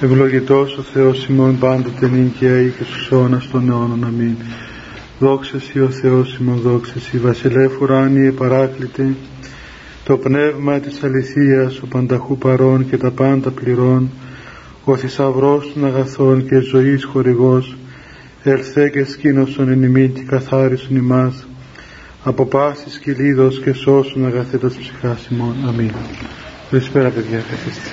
Ευλογητός ο Θεός ημών πάντοτε νύχια ή και στους αιώνας των αιώνων. Αμήν. Δόξα Σοι ο Θεός ημών, δόξα Σοι, βασιλεύ ουράνιε παράκλητε, το πνεύμα της αληθείας, ο πανταχού παρών και τα πάντα πληρών, ο θησαυρός των αγαθών και ζωής χορηγός, ερθέ και σκήνωσον εν ημίν και καθάρισον ημάς, από πάσης κυλίδος και σώσον αγαθέτας ψυχάς ημών. Αμήν. Καλησπέρα παιδιά, καθίστε.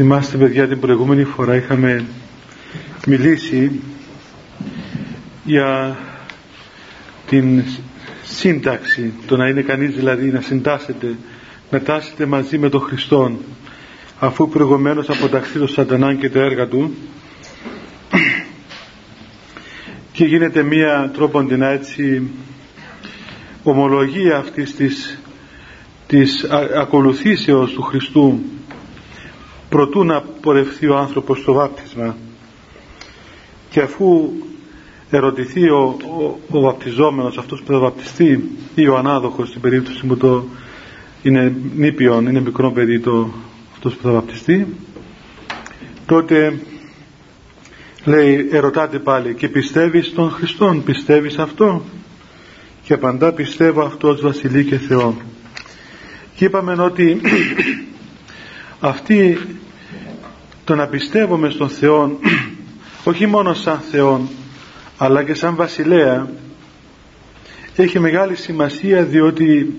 Θυμάστε παιδιά την προηγούμενη φορά είχαμε μιλήσει για την σύνταξη, το να είναι κανείς δηλαδή να συντάσσεται, να τάσσεται μαζί με τον Χριστόν αφού προηγουμένως αποταχθεί το σατανά και τα έργα του. Και γίνεται μία τρόπον έτσι ομολογία αυτής της, της ακολουθήσεως του Χριστού προτού να πορευθεί ο άνθρωπος στο βάπτισμα. Και αφού ερωτηθεί ο, ο, ο βαπτιζόμενος αυτός που θα βαπτιστεί ή ο ανάδοχος στην περίπτωση που το είναι νήπιον, είναι μικρό παιδί το, αυτός που θα βαπτιστεί τότε λέει ερωτάτε πάλι και πιστεύεις τον Χριστόν πιστεύεις αυτό; Και απαντά πιστεύω αυτός βασιλεί και Θεό και είπαμε ότι αυτή το να πιστεύουμε στον Θεό όχι μόνο σαν Θεό αλλά και σαν βασιλέα έχει μεγάλη σημασία διότι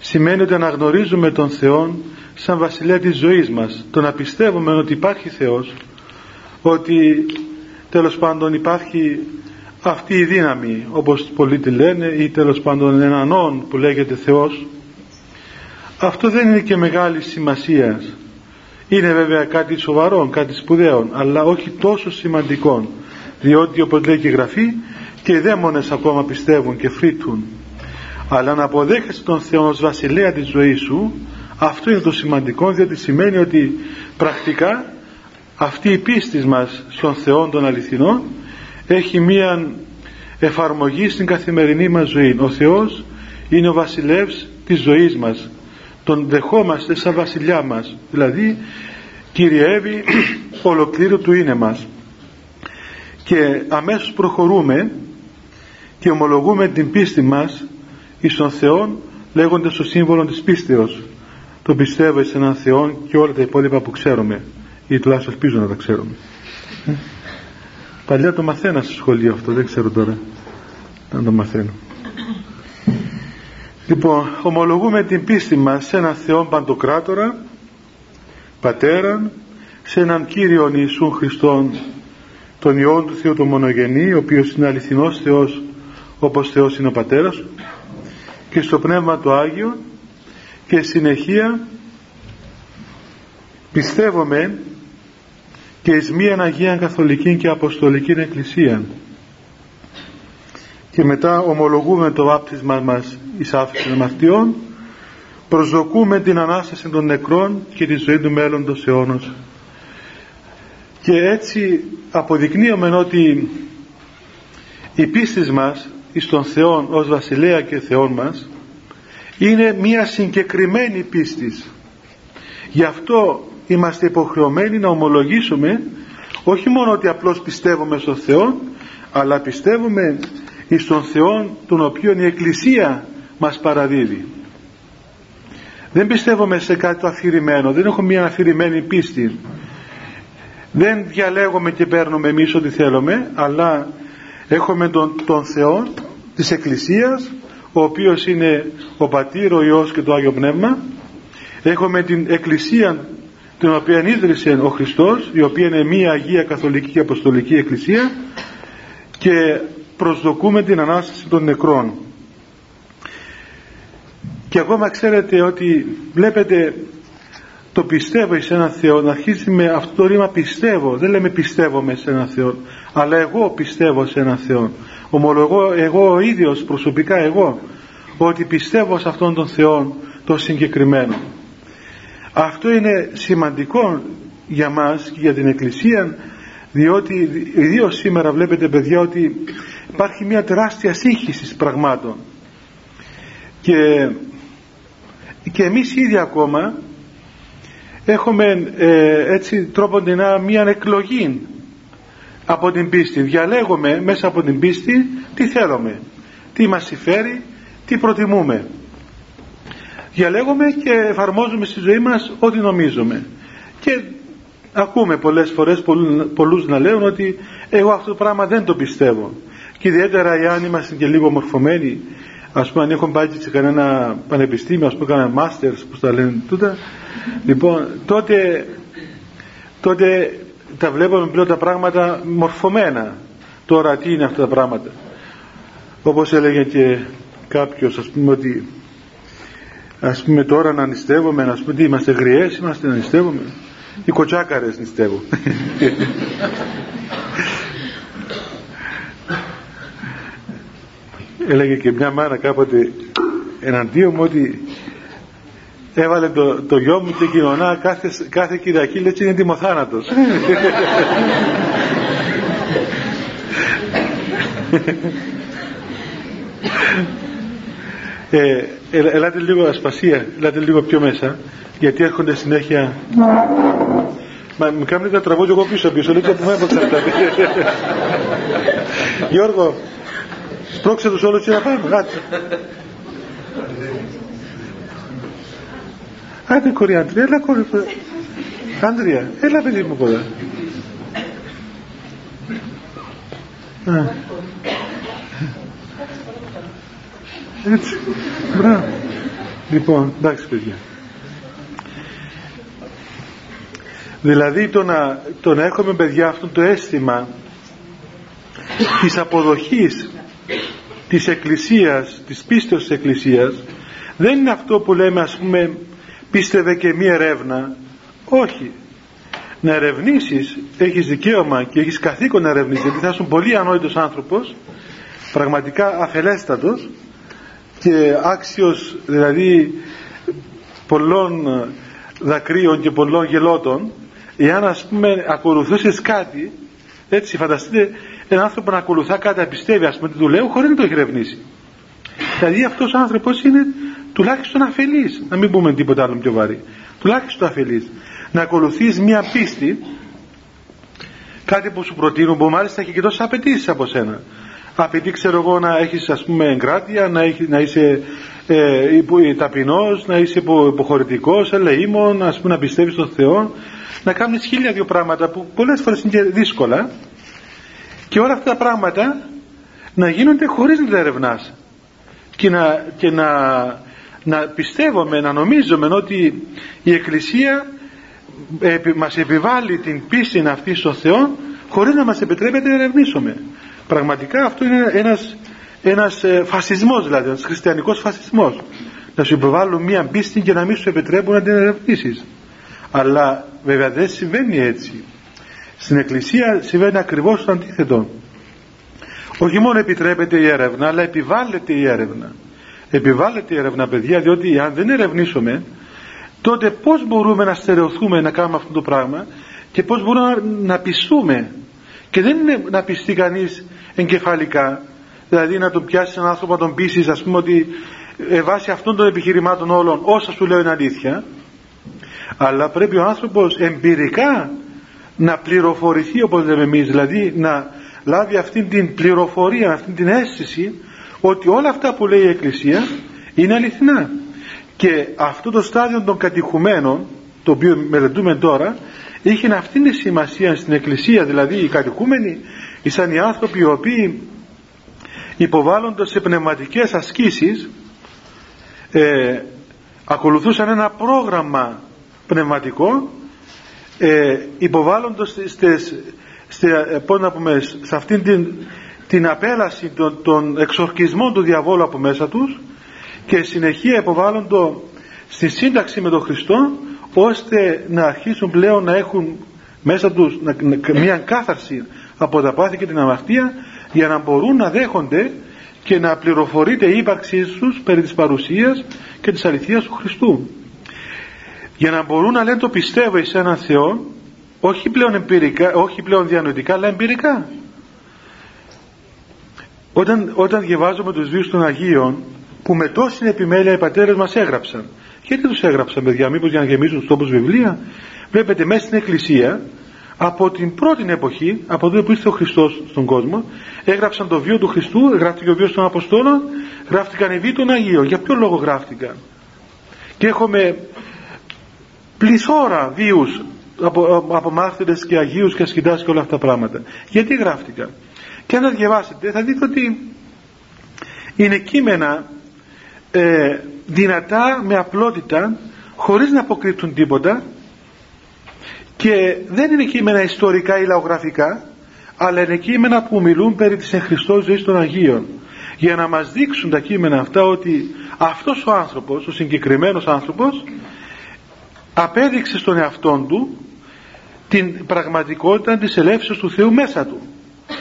σημαίνει ότι αναγνωρίζουμε τον Θεό σαν βασιλέα της ζωής μας. Το να πιστεύουμε ότι υπάρχει Θεός ότι τέλος πάντων υπάρχει αυτή η δύναμη όπως πολλοί τη λένε ή τέλος πάντων έναν όν που λέγεται Θεός αυτό δεν είναι και μεγάλης σημασίας. Είναι βέβαια κάτι σοβαρό, κάτι σπουδαίο αλλά όχι τόσο σημαντικό διότι όπως λέει και η Γραφή και οι δαίμονες ακόμα πιστεύουν και φρύτουν αλλά να αποδέχεσαι τον Θεό ως βασιλέα της ζωής σου αυτό είναι το σημαντικό διότι σημαίνει ότι πρακτικά αυτή η πίστη μας στον Θεό των αληθινών έχει μία εφαρμογή στην καθημερινή μας ζωή. Ο Θεός είναι ο βασιλεύς της ζωής μας. Τον δεχόμαστε σαν βασιλιά μας. Δηλαδή κυριεύει ολοκλήρου του είναι μας. Και αμέσως προχωρούμε και ομολογούμε την πίστη μας εις τον Θεό λέγοντας το σύμβολο της πίστεως. Το πιστεύω σε έναν Θεό και όλα τα υπόλοιπα που ξέρουμε ή τουλάχιστον ελπίζω να τα ξέρουμε. Ε, παλιά το μαθαίνας στο σχολείο αυτό, δεν ξέρω τώρα να το μαθαίνω. Λοιπόν, ομολογούμε την πίστη μας σε έναν Θεό Παντοκράτορα, Πατέρα, σε έναν Κύριον Ιησού Χριστόν, τον Υιόν του Θεού του Μονογενή, ο οποίος είναι αληθινός Θεός, όπως Θεός είναι ο Πατέρας, και στο Πνεύμα του Άγιο, και συνεχεία πιστεύουμε και εις μίαν Αγία Καθολική και Αποστολική Εκκλησία και μετά ομολογούμε το βάπτισμα μας εις άφηση αμαρτιών προσδοκούμε την Ανάσταση των νεκρών και τη ζωή του μέλλοντος αιώνος. Και έτσι αποδεικνύουμε ότι η πίστη μας εις τον Θεό ως βασιλέα και Θεό μας είναι μια συγκεκριμένη πίστης. Γι' αυτό είμαστε υποχρεωμένοι να ομολογήσουμε όχι μόνο ότι απλώς πιστεύουμε στον Θεό αλλά πιστεύουμε εις τον Θεό τον οποίο η Εκκλησία μας παραδίδει. Δεν πιστεύουμε σε κάτι το αφηρημένο δεν έχω μια αφηρημένη πίστη. Δεν διαλέγουμε και παίρνουμε εμείς ό,τι θέλουμε αλλά έχουμε τον, τον Θεό της Εκκλησίας ο οποίος είναι ο Πατήρ, ο Υιός και το Άγιο Πνεύμα. Έχουμε την Εκκλησία την οποία ίδρυσε ο Χριστός η οποία είναι μία Αγία Καθολική και Αποστολική Εκκλησία και προσδοκούμε την Ανάσταση των νεκρών. Και ακόμα ξέρετε ότι βλέπετε το πιστεύω σε έναν Θεό να αρχίσει με αυτό το ρήμα πιστεύω δεν λέμε πιστεύω σε έναν Θεό αλλά εγώ πιστεύω σε έναν Θεό ομολογώ εγώ ο ίδιος προσωπικά εγώ ότι πιστεύω σε αυτόν τον Θεό το συγκεκριμένο αυτό είναι σημαντικό για μας και για την Εκκλησία διότι ιδίως σήμερα βλέπετε παιδιά ότι υπάρχει μια τεράστια σύγχυση πραγμάτων. Και, και εμείς ήδη ακόμα έχουμε ε, έτσι τρόποντινά μία εκλογή από την πίστη. Διαλέγουμε μέσα από την πίστη τι θέλουμε τι μας συμφέρει τι προτιμούμε διαλέγουμε και εφαρμόζουμε στη ζωή μας ό,τι νομίζουμε. Και ακούμε πολλές φορές πολλούς να λέουν ότι εγώ αυτό το πράγμα δεν το πιστεύω. Και ιδιαίτερα εάν είμαστε και λίγο μορφωμένοι ας πούμε αν έχουν πάει σε κανένα πανεπιστήμιο ας πούμε κανένα μάστερς που τα λένε τούτα. Λοιπόν τότε τότε τα βλέπουμε πλέον τα πράγματα μορφωμένα. Τώρα τι είναι αυτά τα πράγματα. Όπως έλεγε και κάποιος ας πούμε ότι ας πούμε τώρα να νηστεύουμε να πούμε τι είμαστε γριές είμαστε να νηστεύουμε οι κοτσάκαρες νηστεύουν. Έλεγε και μια μάνα κάποτε εναντίον μου ότι έβαλε το, το γιο μου και κοινωνά κάθε, κάθε Κυριακή λέει είναι τιμοθάνατος ε, ελάτε λίγο ασπασία ελάτε λίγο πιο μέσα γιατί έρχονται συνέχεια. Μα μου κάνετε τα τραγούδια εγώ πίσω πίσω λέει από μένα Γιώργο σπρώξε τους όλους και να πάμε κάτσε Άντε κοριάντρια, έλα κορι... Άντρια, έλα παιδί μου κοντά. Έτσι. Μπράβο. Λοιπόν, εντάξει παιδιά. Δηλαδή το να, το να έχουμε παιδιά αυτό το αίσθημα της αποδοχής της Εκκλησίας, της πίστεως της Εκκλησίας δεν είναι αυτό που λέμε ας πούμε πίστευε και μία ερεύνα όχι να ερευνήσεις έχεις δικαίωμα και έχεις καθήκον να ερευνήσεις γιατί θα είσαι πολύ ανόητος άνθρωπος πραγματικά αφελέστατος και άξιος δηλαδή πολλών δακρύων και πολλών γελότων εάν ας πούμε ακολουθούσες κάτι έτσι φανταστείτε έναν άνθρωπο να ακολουθά κάτι να πιστεύει ας πούμε τι του λέω χωρίς να το έχει ερευνήσει. Δηλαδή αυτός ο άνθρωπος είναι τουλάχιστον αφελής να μην πούμε τίποτα άλλο πιο βαρύ. Τουλάχιστον αφελής. Να ακολουθείς μία πίστη κάτι που σου προτείνουν που μάλιστα έχει και τόσες απαιτήσεις από σένα απαιτεί ξέρω εγώ να έχεις ας πούμε εγκράτεια να, έχεις, να είσαι ε, υπο, ταπεινός να είσαι υπο, υποχωρητικός ελεήμων ας πούμε να πιστεύεις στον Θεό να κάνεις χίλια δύο πράγματα που πολλές φορές είναι δύσκολα και όλα αυτά τα πράγματα να γίνονται χωρίς να τα ερευνάς και να, και να, να πιστεύουμε, να νομίζουμε ότι η Εκκλησία επι, μας επιβάλλει την πίστη αυτή στον Θεό χωρίς να μας επιτρέπεται να ερευνήσουμε. Πραγματικά αυτό είναι ένας, ένας ε, φασισμός δηλαδή, ένας χριστιανικός φασισμός. Να σου επιβάλλουν μία πίστη και να μην σου επιτρέπουν να την ερευνήσεις. Αλλά βέβαια δεν συμβαίνει έτσι. Στην Εκκλησία συμβαίνει ακριβώς το αντίθετο. Όχι μόνο επιτρέπεται η έρευνα, αλλά επιβάλλεται η έρευνα. Επιβάλλεται η έρευνα, παιδιά, διότι αν δεν ερευνήσουμε, τότε πώς μπορούμε να στερεωθούμε να κάνουμε αυτό το πράγμα και πώς μπορούμε να πιστούμε. Και δεν είναι να πιστεί κανείς εγκεφαλικά, δηλαδή να τον πιάσει έναν άνθρωπο, να τον πείσει, ας πούμε, ότι ε, βάσει αυτών των επιχειρημάτων όλων, όσα σου λέω είναι αλήθεια, αλλά πρέπει ο άνθρωπος εμπειρικά να πληροφορηθεί όπως λέμε εμείς δηλαδή να λάβει αυτή την πληροφορία αυτή την αίσθηση ότι όλα αυτά που λέει η Εκκλησία είναι αληθινά. Και αυτό το στάδιο των κατηχουμένων το οποίο μελετούμε τώρα είχε αυτήν τη σημασία στην Εκκλησία δηλαδή οι κατηχούμενοι ήσαν οι άνθρωποι οι οποίοι υποβάλλονται σε πνευματικές ασκήσεις ε, ακολουθούσαν ένα πρόγραμμα πνευματικό ε, υποβάλλοντας στις, ε, να πούμε, σε αυτήν την, την απέλαση των, των εξορκισμών του διαβόλου από μέσα τους και συνεχεία υποβάλλοντο στη σύνταξη με τον Χριστό ώστε να αρχίσουν πλέον να έχουν μέσα τους μια κάθαρση από τα πάθη και την αμαρτία για να μπορούν να δέχονται και να πληροφορείται η ύπαρξή τους περί της παρουσίας και της αληθείας του Χριστού. Για να μπορούν να λένε το πιστεύω εις έναν Θεό όχι πλέον εμπειρικά, όχι πλέον διανοητικά αλλά εμπειρικά. Όταν, όταν διαβάζουμε τους βίους των Αγίων που με τόση επιμέλεια οι πατέρες μας έγραψαν. Γιατί τους έγραψαν παιδιά μήπως για να γεμίσουν τους τόπους βιβλία βλέπετε μέσα στην εκκλησία από την πρώτη εποχή από τότε που ήρθε ο Χριστός στον κόσμο έγραψαν το βίο του Χριστού γράφτηκε ο βίος των Αποστόλων γράφτηκαν οι βίοι των Αγίων. Για ποιο λόγο γράφτηκαν; Και έχουμε πληθώρα βίους από, από μάρτυρες και Αγίους και ασκητάς και όλα αυτά τα πράγματα. Γιατί γράφτηκαν; Και αν τα διαβάσετε θα δείτε ότι είναι κείμενα ε, δυνατά με απλότητα χωρίς να αποκρύπτουν τίποτα και δεν είναι κείμενα ιστορικά ή λαογραφικά αλλά είναι κείμενα που μιλούν περί της εν Χριστώ ζωής των Αγίων. Για να μας δείξουν τα κείμενα αυτά ότι αυτός ο άνθρωπος, ο συγκεκριμένος άνθρωπος απέδειξε στον εαυτόν του την πραγματικότητα της ελεύσεως του Θεού μέσα του.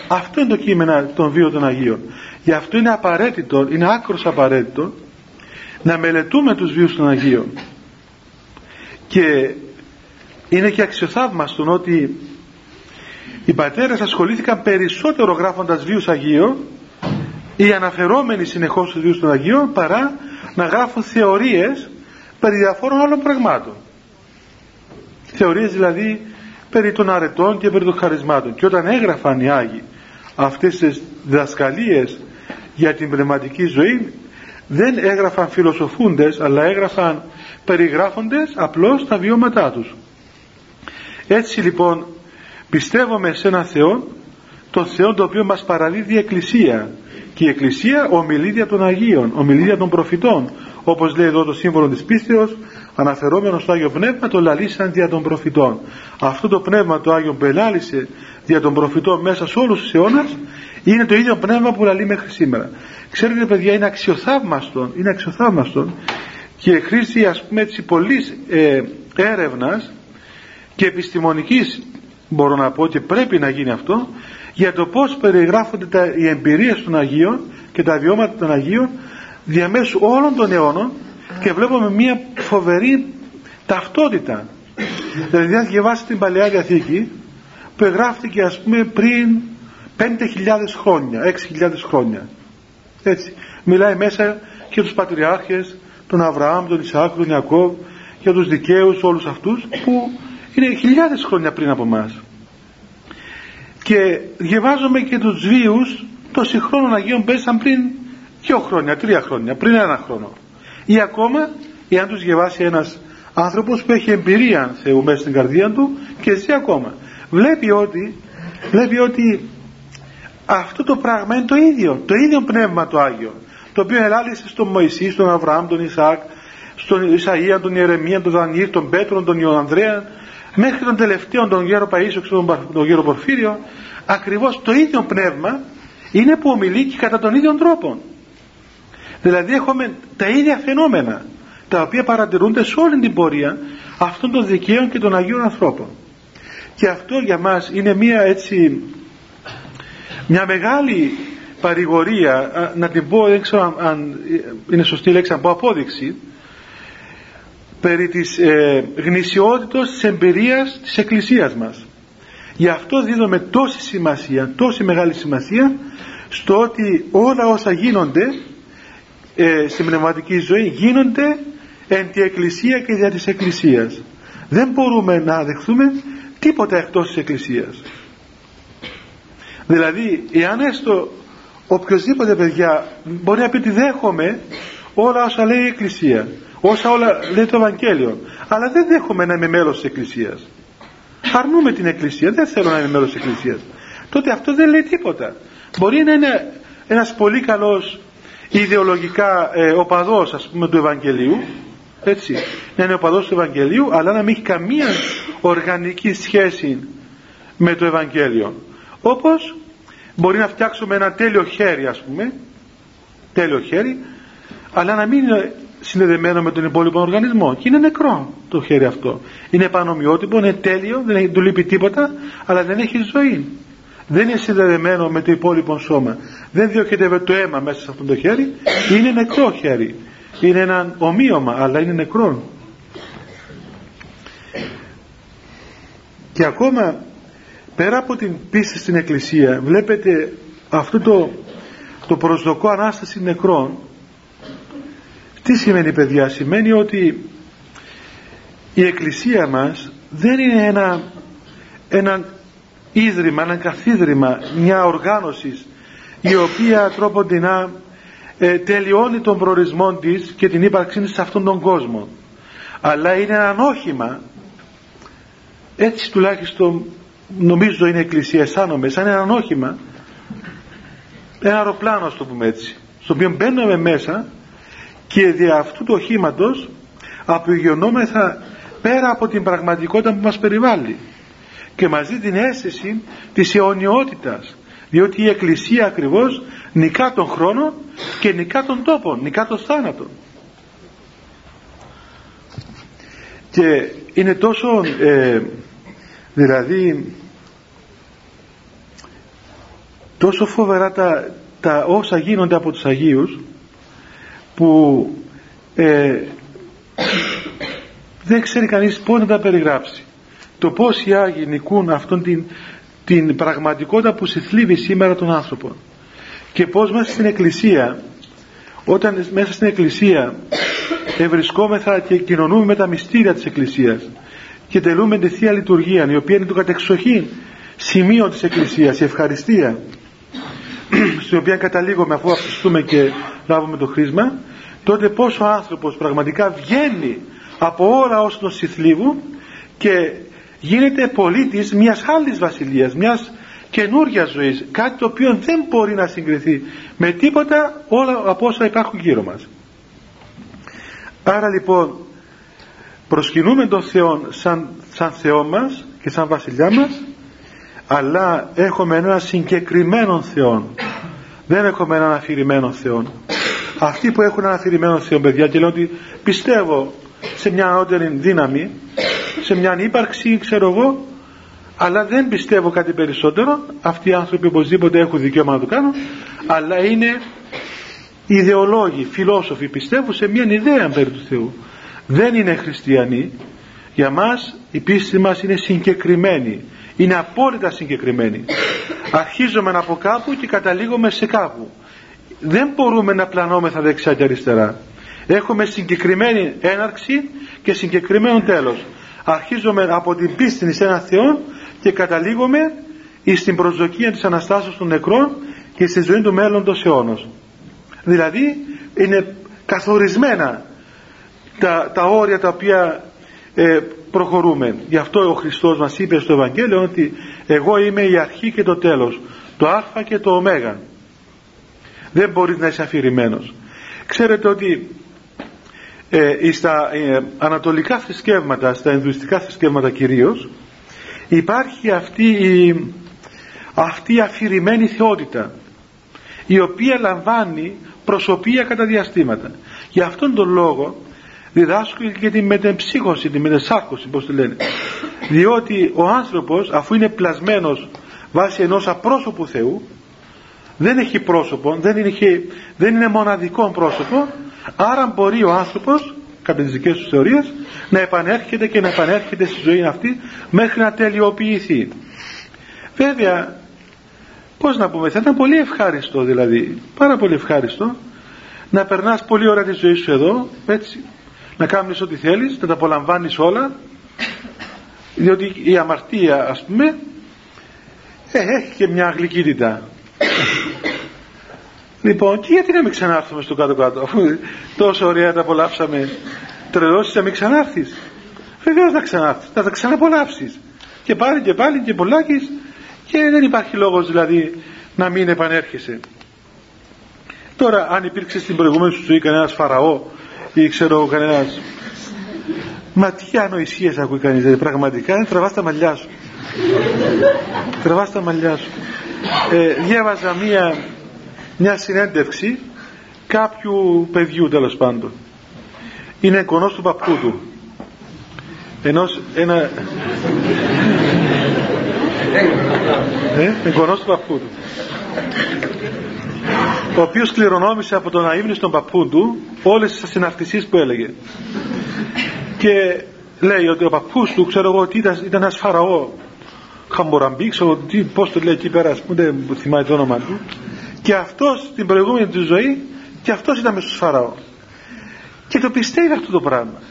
Αυτό είναι το κείμενο των βίων των Αγίων. Γι' αυτό είναι απαραίτητο, είναι άκρος απαραίτητο να μελετούμε τους βίους των Αγίων. Και είναι και αξιοθαύμαστον ότι οι πατέρες ασχολήθηκαν περισσότερο γράφοντας βίους Αγίων ή αναφερόμενοι συνεχώς στους βίους των Αγίων παρά να γράφουν θεωρίες περί διαφόρων άλλων πραγμάτων. Θεωρίες δηλαδή περί των αρετών και περί των χαρισμάτων. Και όταν έγραφαν οι Άγιοι αυτές τις διδασκαλίες για την πνευματική ζωή δεν έγραφαν φιλοσοφούντες αλλά έγραφαν περιγράφοντες απλώς τα βιώματά τους έτσι λοιπόν πιστεύουμε σε έναν Θεό τον Θεό το οποίο μας παραδίδει η Εκκλησία. Και η Εκκλησία ομιλίδια των Αγίων ομιλίδια των προφητών. Όπως λέει εδώ το σύμβολο της πίστεως αναφερόμενος στο Άγιο Πνεύμα το λαλήσαν δια των προφητών. Αυτό το πνεύμα το Άγιο που ελάλησε δια των προφητών μέσα σε όλους τους αιώνας είναι το ίδιο πνεύμα που λαλεί μέχρι σήμερα. Ξέρετε παιδιά είναι αξιοθαύμαστον είναι αξιοθαύμαστον. Και χρήση ας πούμε έτσι πολλής ε, έρευνας και επιστημονικής μπορώ να πω ότι πρέπει να γίνει αυτό για το πως περιγράφονται τα, οι εμπειρίες των Αγίων και τα βιώματα των Αγίων διαμέσου όλων των αιώνων και βλέπουμε μια φοβερή ταυτότητα. Δηλαδή αν διαβάσετε την Παλαιά Διαθήκη που εγγράφτηκε ας πούμε πριν 5.000 χρόνια 6.000 χρόνια έτσι μιλάει μέσα και τους πατριάρχες τον Αβραάμ, τον Ισαάκ, τον Ιακώβ για τους δικαίους όλους αυτούς που είναι χιλιάδες χρόνια πριν από μας και διαβάζουμε και τους βίους των συγχρόνων Αγίων πέσαν πριν δύο χρόνια, τρία χρόνια, πριν ένα χρόνο. Ή ακόμα εάν τους διαβάσει ένας άνθρωπος που έχει εμπειρία Θεού μέσα στην καρδία του και ζει ακόμα. Βλέπει ότι, βλέπει ότι αυτό το πράγμα είναι το ίδιο το ίδιο πνεύμα το Άγιο το οποίο ελάλησε στον Μωυσή, στον Αβραάμ, τον Ισαάκ στον Ισαΐα, τον Ιερεμία, τον Δανιήλ, τον Πέτρο, τον Ιωανδρέα μέχρι τον τελευταίο τον γέρο Παΐσιο και τον γέρο Πορφύριο ακριβώς το ίδιο πνεύμα είναι που ομιλεί και κατά τον ίδιο τρόπο δηλαδή έχουμε τα ίδια φαινόμενα τα οποία παρατηρούνται σε όλη την πορεία αυτών των δικαίων και των Αγίων ανθρώπων. Και αυτό για μας είναι μια έτσι μια μεγάλη παρηγορία να την πω δεν ξέρω αν είναι σωστή λέξη να πω απόδειξη περί της ε, γνησιότητος της εμπειρίας της Εκκλησίας μας. Γι' αυτό δίνουμε τόση σημασία τόση μεγάλη σημασία στο ότι όλα όσα γίνονται ε, στην πνευματική ζωή γίνονται εν τη Εκκλησία και δια της Εκκλησίας. Δεν μπορούμε να δεχθούμε τίποτα εκτός της Εκκλησίας. Δηλαδή εάν έστω οποιοδήποτε παιδιά μπορεί να πει ότι δέχομαι όλα όσα λέει η Εκκλησία όσα όλα λέει το Ευαγγέλιο. Αλλά δεν δέχομαι να είμαι μέλος της Εκκλησίας. Αρνούμε την Εκκλησία. Δεν θέλω να είμαι μέλος της Εκκλησίας. Τότε αυτό δεν λέει τίποτα. Μπορεί να είναι ένας πολύ καλός ιδεολογικά ε, οπαδός ας πούμε του Ευαγγελίου έτσι να είναι οπαδός του Ευαγγελίου αλλά να μην έχει καμία οργανική σχέση με το Ευαγγέλιο. Όπως μπορεί να φτιάξουμε ένα τέλειο χέρι ας πούμε τέλειο χέρι αλλά να μην είναι συνδεδεμένο με τον υπόλοιπο οργανισμό. Και είναι νεκρό το χέρι αυτό. Είναι πανομοιότυπο, είναι τέλειο δεν του λείπει τίποτα αλλά δεν έχει ζωή. Δεν είναι συνδεδεμένο με το υπόλοιπο σώμα. Δεν διοχετεύεται το αίμα μέσα σε αυτό το χέρι. Είναι νεκρό χέρι. Είναι ένα ομοίωμα αλλά είναι νεκρό και ακόμα πέρα από την πίστη στην Εκκλησία βλέπετε αυτό το, το προσδοκό Ανάσταση νεκρών τι σημαίνει παιδιά; Σημαίνει ότι η εκκλησία μας δεν είναι ένα, ένα ίδρυμα, ένα καθίδρυμα μια οργάνωση η οποία τρόποντινά ε, τελειώνει τον προορισμό της και την ύπαρξή της σε αυτόν τον κόσμο. Αλλά είναι ένα όχημα έτσι τουλάχιστον νομίζω είναι η εκκλησία αισθάνομαι σαν ένα όχημα ένα αεροπλάνο το πούμε έτσι στο οποίο μπαίνουμε μέσα και δια αυτού του οχήματος απογειωνόμεθα πέρα από την πραγματικότητα που μας περιβάλλει και μαζί την αίσθηση της αιωνιότητας διότι η Εκκλησία ακριβώς νικά τον χρόνο και νικά τον τόπο, νικά τον θάνατο. Και είναι τόσο ε, δηλαδή τόσο φοβερά τα, τα όσα γίνονται από τους Αγίους που ε, δεν ξέρει κανείς πώς να τα περιγράψει. Το πώς οι Άγιοι νικούν αυτόν την, την πραγματικότητα που συθλίβει σήμερα τον άνθρωπο και πώς μέσα στην Εκκλησία όταν μέσα στην Εκκλησία ευρισκόμεθα και κοινωνούμε με τα μυστήρια της Εκκλησίας και τελούμε τη Θεία Λειτουργία η οποία είναι το κατεξοχήν σημείο της Εκκλησίας η ευχαριστία στην οποία καταλήγουμε αφού αυτοστούμε και λάβουμε το χρήσμα τότε πως ο άνθρωπος πραγματικά βγαίνει από όλα όσοι τον συθλίβουν και γίνεται πολίτης μιας άλλης βασιλείας μιας καινούργια ζωής κάτι το οποίο δεν μπορεί να συγκριθεί με τίποτα όλα από όσα υπάρχουν γύρω μας. Άρα λοιπόν προσκυνούμε τον Θεό σαν, σαν Θεό μας και σαν βασιλιά μας αλλά έχουμε ένα συγκεκριμένο Θεό δεν έχουμε έναν αφηρημένο Θεό αυτοί που έχουν ένα αφηρημένο Θεό παιδιά και λένε ότι πιστεύω σε μια ανώτερη δύναμη σε μια ύπαρξη ξέρω εγώ αλλά δεν πιστεύω κάτι περισσότερο. Αυτοί οι άνθρωποι οπωσδήποτε έχουν δικαίωμα να το κάνουν αλλά είναι ιδεολόγοι, φιλόσοφοι πιστεύουν σε μια ιδέα περί του Θεού. Δεν είναι χριστιανοί. Για μας η πίστη μας είναι συγκεκριμένη. Είναι απόλυτα συγκεκριμένη. Αρχίζουμε από κάπου και καταλήγουμε σε κάπου δεν μπορούμε να πλανόμεθα δεξιά και αριστερά. Έχουμε συγκεκριμένη έναρξη και συγκεκριμένο τέλος. Αρχίζουμε από την πίστη σε έναν Θεό και καταλήγουμε στην προσδοκία της Αναστάσεως των νεκρών και στη ζωή του μέλλοντος αιώνος. Δηλαδή είναι καθορισμένα τα, τα όρια τα οποία ε, προχωρούμε. Γι' αυτό ο Χριστός μας είπε στο Ευαγγέλιο ότι εγώ είμαι η αρχή και το τέλος το α και το ω δεν μπορείς να είσαι αφηρημένος. Ξέρετε ότι ε, στα ε, ανατολικά θρησκεύματα στα ενδουιστικά θρησκεύματα κυρίως υπάρχει αυτή η, αυτή η αφηρημένη θεότητα η οποία λαμβάνει προσωπία κατά διαστήματα. Για αυτόν τον λόγο διδάσκω και τη μετεμψύχωση, τη μετεσάρκωση πως τη λένε. Διότι ο άνθρωπος αφού είναι πλασμένος βάσει ενός απρόσωπου Θεού δεν έχει πρόσωπο, δεν είναι, δεν είναι μοναδικό πρόσωπο. Άρα μπορεί ο άνθρωπος κατά τις δικές τους θεωρίες να επανέρχεται και να επανέρχεται στη ζωή αυτή μέχρι να τελειοποιηθεί. Βέβαια πως να πούμε θα ήταν πολύ ευχάριστο δηλαδή πάρα πολύ ευχάριστο να περνάς πολύ ώρα τη ζωή σου εδώ έτσι να κάνεις ό,τι θέλεις να τα απολαμβάνεις όλα. Διότι η αμαρτία ας πούμε ε, έχει και μια γλυκύτητα λοιπόν και γιατί να μην ξανάρθουμε στο κάτω κάτω αφού τόσο ωραία τα απολαύσαμε. Τρελώσεις να μην ξανάρθεις. Βεβαίως να ξανάρθεις να τα ξαναπολαύσεις. Και πάλι και πάλι και πολλάκις. Και δεν υπάρχει λόγος δηλαδή να μην επανέρχεσαι. Τώρα αν υπήρξε στην προηγούμενη σου ζωή κανένας φαραώ ή ξέρω κανένας μα τι ανοησίες ακούει κανείς δηλαδή, πραγματικά είναι τραβάς τα μαλλιά σου. Τραβάς τα μαλλιά σου ε, διάβαζα μία μια συνέντευξη κάποιου παιδιού τέλος πάντων. Είναι εγγονός του παππού του. Ενός ένα ε, εγγονός του παππού του. Ο οποίος κληρονόμησε από τον αείμνηστον παππού του όλες τις συναρτησίες που έλεγε. Και λέει ότι ο παππούς του ξέρω εγώ ότι ήταν, ήταν ένας φαραώ Χαμποραμπή ξέρω τι, πώς το λέει εκεί πέρα ας πούμε δεν θυμάμαι το όνομα του και αυτός στην προηγούμενη του ζωή και αυτός ήταν με στους φαραώ και το πιστεύει αυτό το πράγμα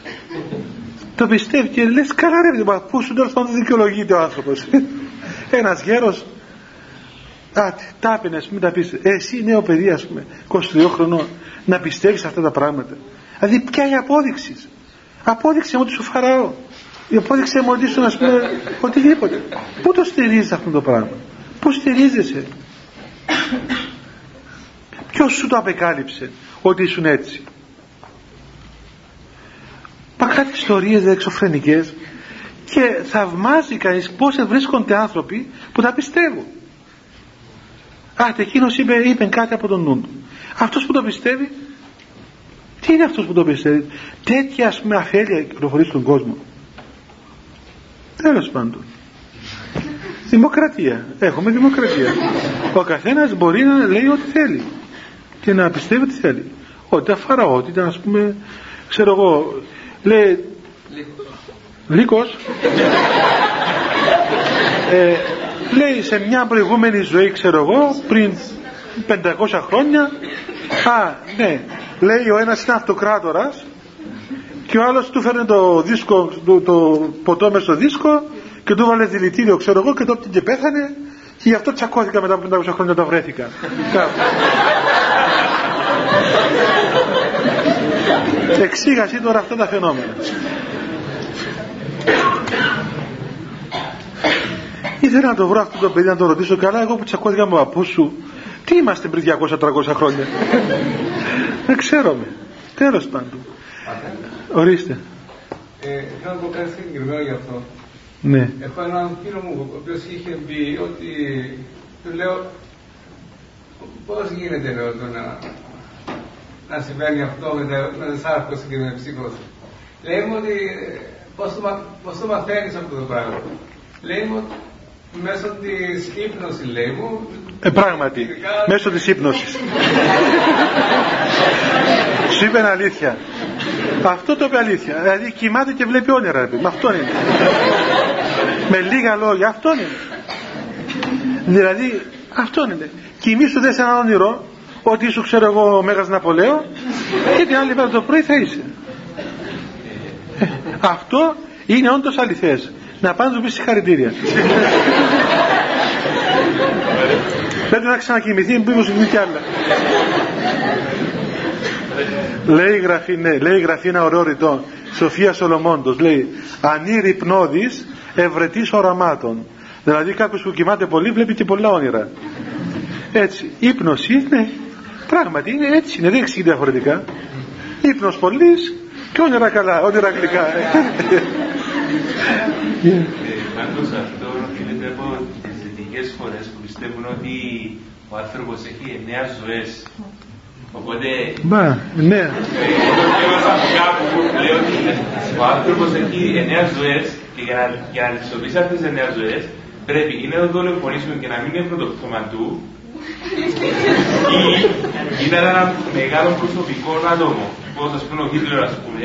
το πιστεύει και λες καλά ρε μα πού σου τέλος πάντων δικαιολογείται ο άνθρωπος ένας γέρος Άτε, τάπαινε, μην τα πεις. Εσύ νέο παιδί, ας πούμε, 22 χρονών, να πιστεύεις αυτά τα πράγματα. Δηλαδή, ποια η απόδειξη; Απόδειξε μου ότι σου φαραώ. Η απόδειξε μου ότι σου, α πούμε, οτιδήποτε. Πού το στηρίζεις αυτό το πράγμα; Πού στηρίζεσαι; Ποιος σου το απεκάλυψε ότι ήσουν έτσι; Πα κάτι ιστορίες εξωφρενικές και θαυμάζει κανείς πώς βρίσκονται άνθρωποι που τα πιστεύουν. Άτε εκείνος είπε, είπε κάτι από τον νου του. Αυτός που το πιστεύει, τι είναι αυτός που το πιστεύει; Τέτοια ας πούμε αφέλεια κυκλοφορεί στον κόσμο. Τέλος πάντων. Δημοκρατία. Έχουμε δημοκρατία. Ο καθένας μπορεί να λέει ό,τι θέλει και να πιστεύει ό,τι θέλει. Ότι αφαραότητα, ας πούμε, ξέρω εγώ, λέει Λύκος ε, λέει σε μια προηγούμενη ζωή ξέρω εγώ πριν 500 χρόνια α ναι λέει ο ένας είναι αυτοκράτορας και ο άλλος του φέρνει το, δίσκο, το, το ποτό μες στο δίσκο και του βάλε δηλητήριο ξέρω εγώ και τότε και πέθανε. Και γι' αυτό τσακώθηκα μετά από 500 χρόνια το βρέθηκα. Εξήγασε τώρα αυτά τα φαινόμενα. Ήθελα να το βρω αυτό το παιδί να το ρωτήσω καλά εγώ που τσακώθηκα με παππούς σου τι είμαστε πριν 200-300 χρόνια; Δεν ξέρουμε. Τέλος πάντων ορίστε. Ε, θέλω να πω κάτι συγκεκριμένο γι' αυτό. Ναι. έχω έναν φίλο μου ο οποίος είχε πει ότι του λέω πώς γίνεται λέω, το να, να συμβαίνει αυτό με, με σάρκωση και με ψύχωση λέει μου ότι πώς το, πώς το μαθαίνεις αυτό το πράγμα. Λέει μου μέσω της ύπνωσης λέει μου. Ε, πράγματι, ειδικά... μέσω της ύπνωσης. Σου είπε αλήθεια αυτό το είπε αλήθεια. Δηλαδή κοιμάται και βλέπει όνειρα με αυτό είναι. Με λίγα λόγια αυτό είναι. Δηλαδή αυτό είναι. Κοιμήσου δες ένα όνειρο ότι σου ξέρω εγώ ο Μέγας Ναπολέο και την άλλη μέρα το πρωί θα είσαι. Ε, αυτό είναι όντως αληθές. Να πάνε του πεις συγχαρητήρια. Πρέπει να ξανακοιμηθεί, μήπως γίνει κι άλλα. Λέει η γραφή, ναι, λέει η γραφή ένα ωραίο ρητό. Σοφία Σολομόντος λέει ανήρη πνόδης ευρετής οραμάτων. Δηλαδή κάποιος που κοιμάται πολύ βλέπει και πολλά όνειρα. Έτσι, ύπνος είναι, πράγματι είναι έτσι, είναι, δεν εξηγεί διαφορετικά. Ύπνος πολύς και όνειρα καλά, όνειρα γλυκά. Πάντως αυτό οφείλεται από τις δυτικές χώρες που πιστεύουν ότι ο άνθρωπος έχει εννέα ζωές. Οπότε... Μα, ναι. Διάβασα από κάπου που λέει ότι ο άνθρωπος έχει εννέα ζωές και για να, για να τις αυτές τις εννέα ζωές πρέπει ή να το δολοφονήσουμε και να μην είναι πρωτοκτώμα του ή ήταν ένα μεγάλο προσωπικό άτομο πώς ας πούμε ο Χίτλερ ας πούμε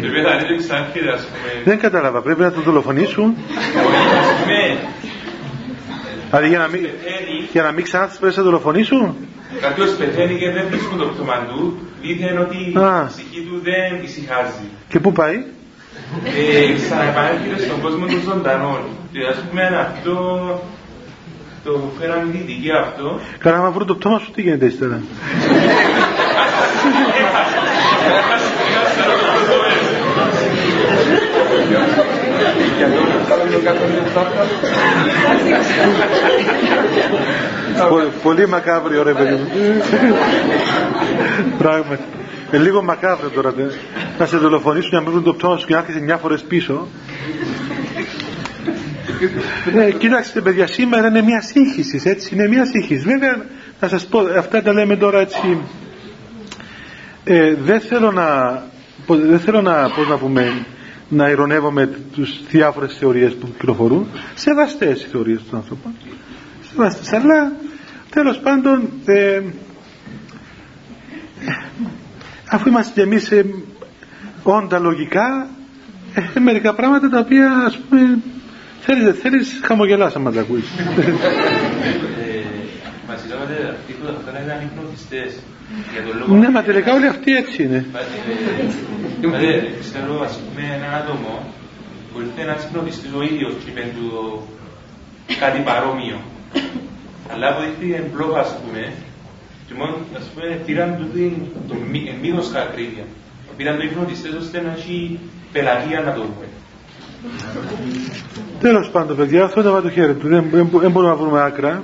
το οποίο θα ρίξει άρχιδε ας πούμε δεν κατάλαβα πρέπει να το δολοφονήσουν; Ας πούμε Δηλαδή για να μην, για να μην ξανά τις πρέπει να δολοφονήσουν. Κάποιος πεθαίνει και δεν βρίσκουν το πτώμα του, δίθεν ότι η ψυχή του δεν ησυχάζει. Και πού πάει; Ε, ξαναεπανέρχεται στον κόσμο των ζωντανών. Και ας πούμε αυτό το φέραμε δυτική αυτό. Καλά, άμα βρουν το πτώμα σου, τι γίνεται ύστερα. Πολύ μακάβριο ρε παιδί μου. Πράγματι. Ε, λίγο μακάβριο τώρα. Να σε δολοφονήσουν να μην βρουν το πτώμα σου και να έρχεσαι μια φορές πίσω. Ε, κοιτάξτε παιδιά, σήμερα είναι μια σύγχυσης, έτσι, είναι μια σύγχυση. Βέβαια, να σας πω, αυτά τα λέμε τώρα έτσι, ε, δεν θέλω να, δεν θέλω να, πώς να πούμε, να ηρωνεύομαι τους διάφορες θεωρίες που κυκλοφορούν, σεβαστές οι θεωρίες των άνθρωπων, σεβαστές, αλλά τέλος πάντων, ε, αφού είμαστε κι εμείς ε, όντα λογικά, ε, μερικά πράγματα τα οποία ας πούμε Θέλεις, θέλεις χαμογελάς άμα τα ακούεις. Βασιλεύονται αυτοί που τώρα ήταν υπνοτιστές. Ναι, μα τελικά όλοι αυτοί έτσι είναι. Δηλαδή, ξέρω, ας πούμε, έναν άτομο που ήρθε ένας υπνοτιστής ο ίδιος και είπε του κάτι παρόμοιο. Αλλά αποδείχθηκε μπλόκ, ας πούμε, και μόνο, ας πούμε, πήραν το μήκος κακρίδια. Πήραν το υπνοτιστές ώστε να έχει πελαγία να το πούμε. Τέλος πάντων, παιδιά, αυτό είναι το χέρι του. Δεν, δεν μπορούμε να βρούμε άκρα.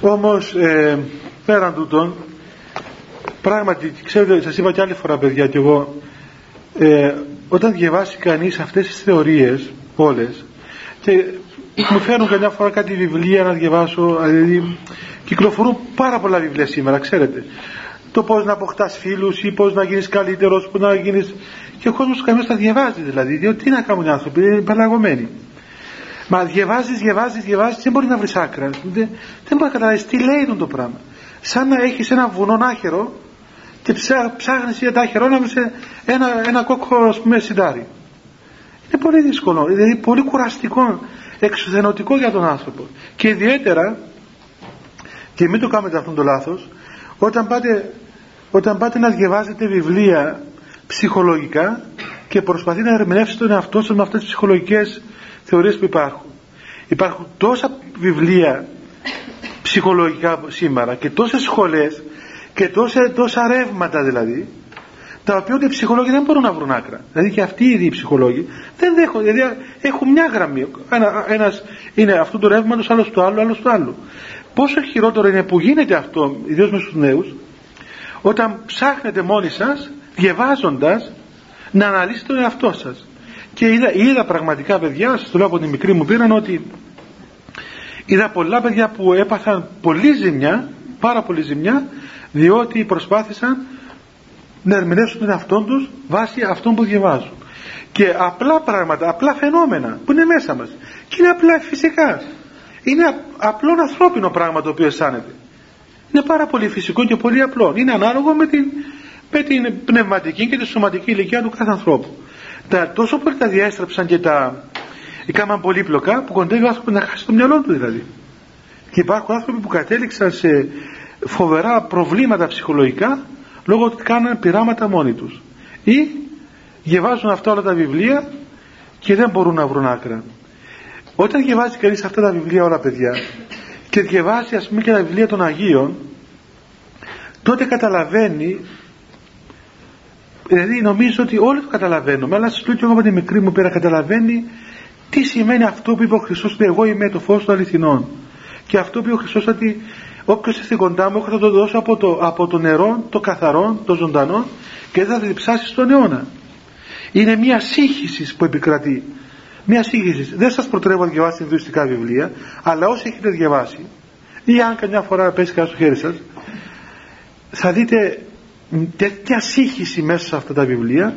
Όμως, ε, πέραν τούτων, πράγματι, ξέρετε, σας είπα και άλλη φορά, παιδιά, κι εγώ, ε, όταν διαβάσει κανείς αυτές τις θεωρίες, όλες, και μου φέρνουν καμιά φορά κάτι βιβλία να διαβάσω, δηλαδή, κυκλοφορούν πάρα πολλά βιβλία σήμερα, ξέρετε. Το πώς να αποκτάς φίλους ή πώς να γίνεις καλύτερος, πώς να γίνεις και ο κόσμος κανένας τα διαβάζει δηλαδή, διότι τι να κάνουν οι άνθρωποι, είναι πελαγωμένοι. Μα διαβάζεις, διαβάζεις, διαβάζεις, δεν μπορεί να βρεις άκρα. Δεν, δεν μπορεί να καταλάβεις τι λέει το πράγμα. Σαν να έχεις ένα βουνό άχερο και ψάχνεις για τα άχερο να βρεις ένα, ένα κόκκο ας πούμε σιδάρι. Είναι πολύ δύσκολο, δηλαδή πολύ κουραστικό, εξουθενωτικό για τον άνθρωπο. Και ιδιαίτερα, και μην το κάνετε αυτό το λάθος, όταν πάτε, όταν πάτε να διαβάζετε βιβλία ψυχολογικά και προσπαθεί να ερμηνεύσει τον εαυτό σου με αυτές τις ψυχολογικές θεωρίες που υπάρχουν. Υπάρχουν τόσα βιβλία ψυχολογικά σήμερα και τόσες σχολές και τόσα, τόσα ρεύματα δηλαδή τα οποία ούτε οι ψυχολόγοι δεν μπορούν να βρουν άκρα. Δηλαδή και αυτοί οι ψυχολόγοι δεν δέχονται, δηλαδή έχουν μια γραμμή. Ένα, ένας είναι αυτού του ρεύματος, άλλος του άλλου, άλλος του άλλου. Πόσο χειρότερο είναι που γίνεται αυτό, ιδίως με στους νέους, όταν ψάχνετε μόνοι σας διαβάζοντας να αναλύσετε τον εαυτό σας και είδα, είδα πραγματικά παιδιά σας το λέω από την μικρή μου πείρα ότι είδα πολλά παιδιά που έπαθαν πολύ ζημιά πάρα πολύ ζημιά διότι προσπάθησαν να ερμηνεύσουν τον εαυτό τους βάσει αυτών που διαβάζουν. Και απλά πράγματα, απλά φαινόμενα που είναι μέσα μας. Και είναι απλά φυσικά. Είναι απλό ανθρώπινο πράγμα το οποίο αισθάνεται. Είναι πάρα πολύ φυσικό και πολύ απλό. Είναι ανάλογο με την με την πνευματική και τη σωματική ηλικία του κάθε ανθρώπου. Τα, τόσο πολύ τα διέστρεψαν και τα έκαναν πολύπλοκα που κοντεύει ο άνθρωπος να χάσει το μυαλό του δηλαδή. Και υπάρχουν άνθρωποι που κατέληξαν σε φοβερά προβλήματα ψυχολογικά λόγω ότι κάναν πειράματα μόνοι τους. Ή διαβάζουν αυτά όλα τα βιβλία και δεν μπορούν να βρουν άκρα. Όταν διαβάζει κανείς αυτά τα βιβλία όλα παιδιά και διαβάζει ας πούμε και τα βιβλία των Αγίων τότε καταλαβαίνει Δηλαδή νομίζω ότι όλοι το καταλαβαίνουμε, αλλά σας λέω και εγώ με τη μικρή μου πέρα καταλαβαίνει τι σημαίνει αυτό που είπε ο Χριστός ότι εγώ είμαι το φως των αληθινών. Και αυτό που είπε ο Χριστός ότι όποιος έρθει κοντά μου θα το δώσω από το, από το νερό, το καθαρό, το ζωντανό και δεν θα διψάσει στον αιώνα. Είναι μια σύγχυση που επικρατεί. Μια σύγχυση. Δεν σας προτρέπω να διαβάσετε ινδουιστικά βιβλία, αλλά όσοι έχετε διαβάσει, ή αν καμιά φορά πέσει κάτι στο χέρι σας, θα δείτε τέτοια σύγχυση μέσα σε αυτά τα βιβλία